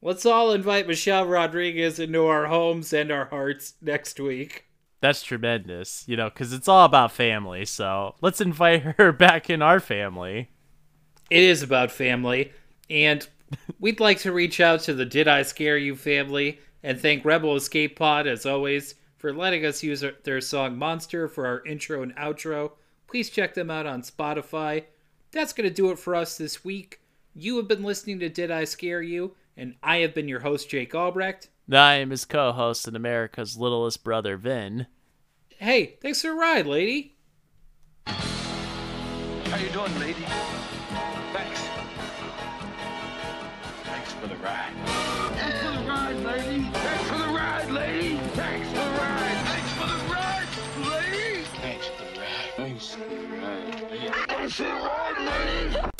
let's all invite Michelle Rodriguez into our homes and our hearts next week. That's tremendous, you know, because it's all about family. So let's invite her back in our family. It is about family, and we'd like to reach out to the Did I Scare You family and thank Rebel Escape Pod, as always, for letting us use their song Monster for our intro and outro. Please check them out on Spotify. That's going to do it for us this week. You have been listening to Did I Scare You, and I have been your host, Jake Albrecht. I am his co host and America's littlest brother, Vin. Hey, thanks for the ride, lady. How you doing, lady? Thanks. Thanks for the ride. Thanks for the ride, lady. Thanks for the ride, lady. Thanks for the ride. Thanks for the ride, lady. Thanks for the ride. Thanks for the ride, lady. Thanks for the ride, lady.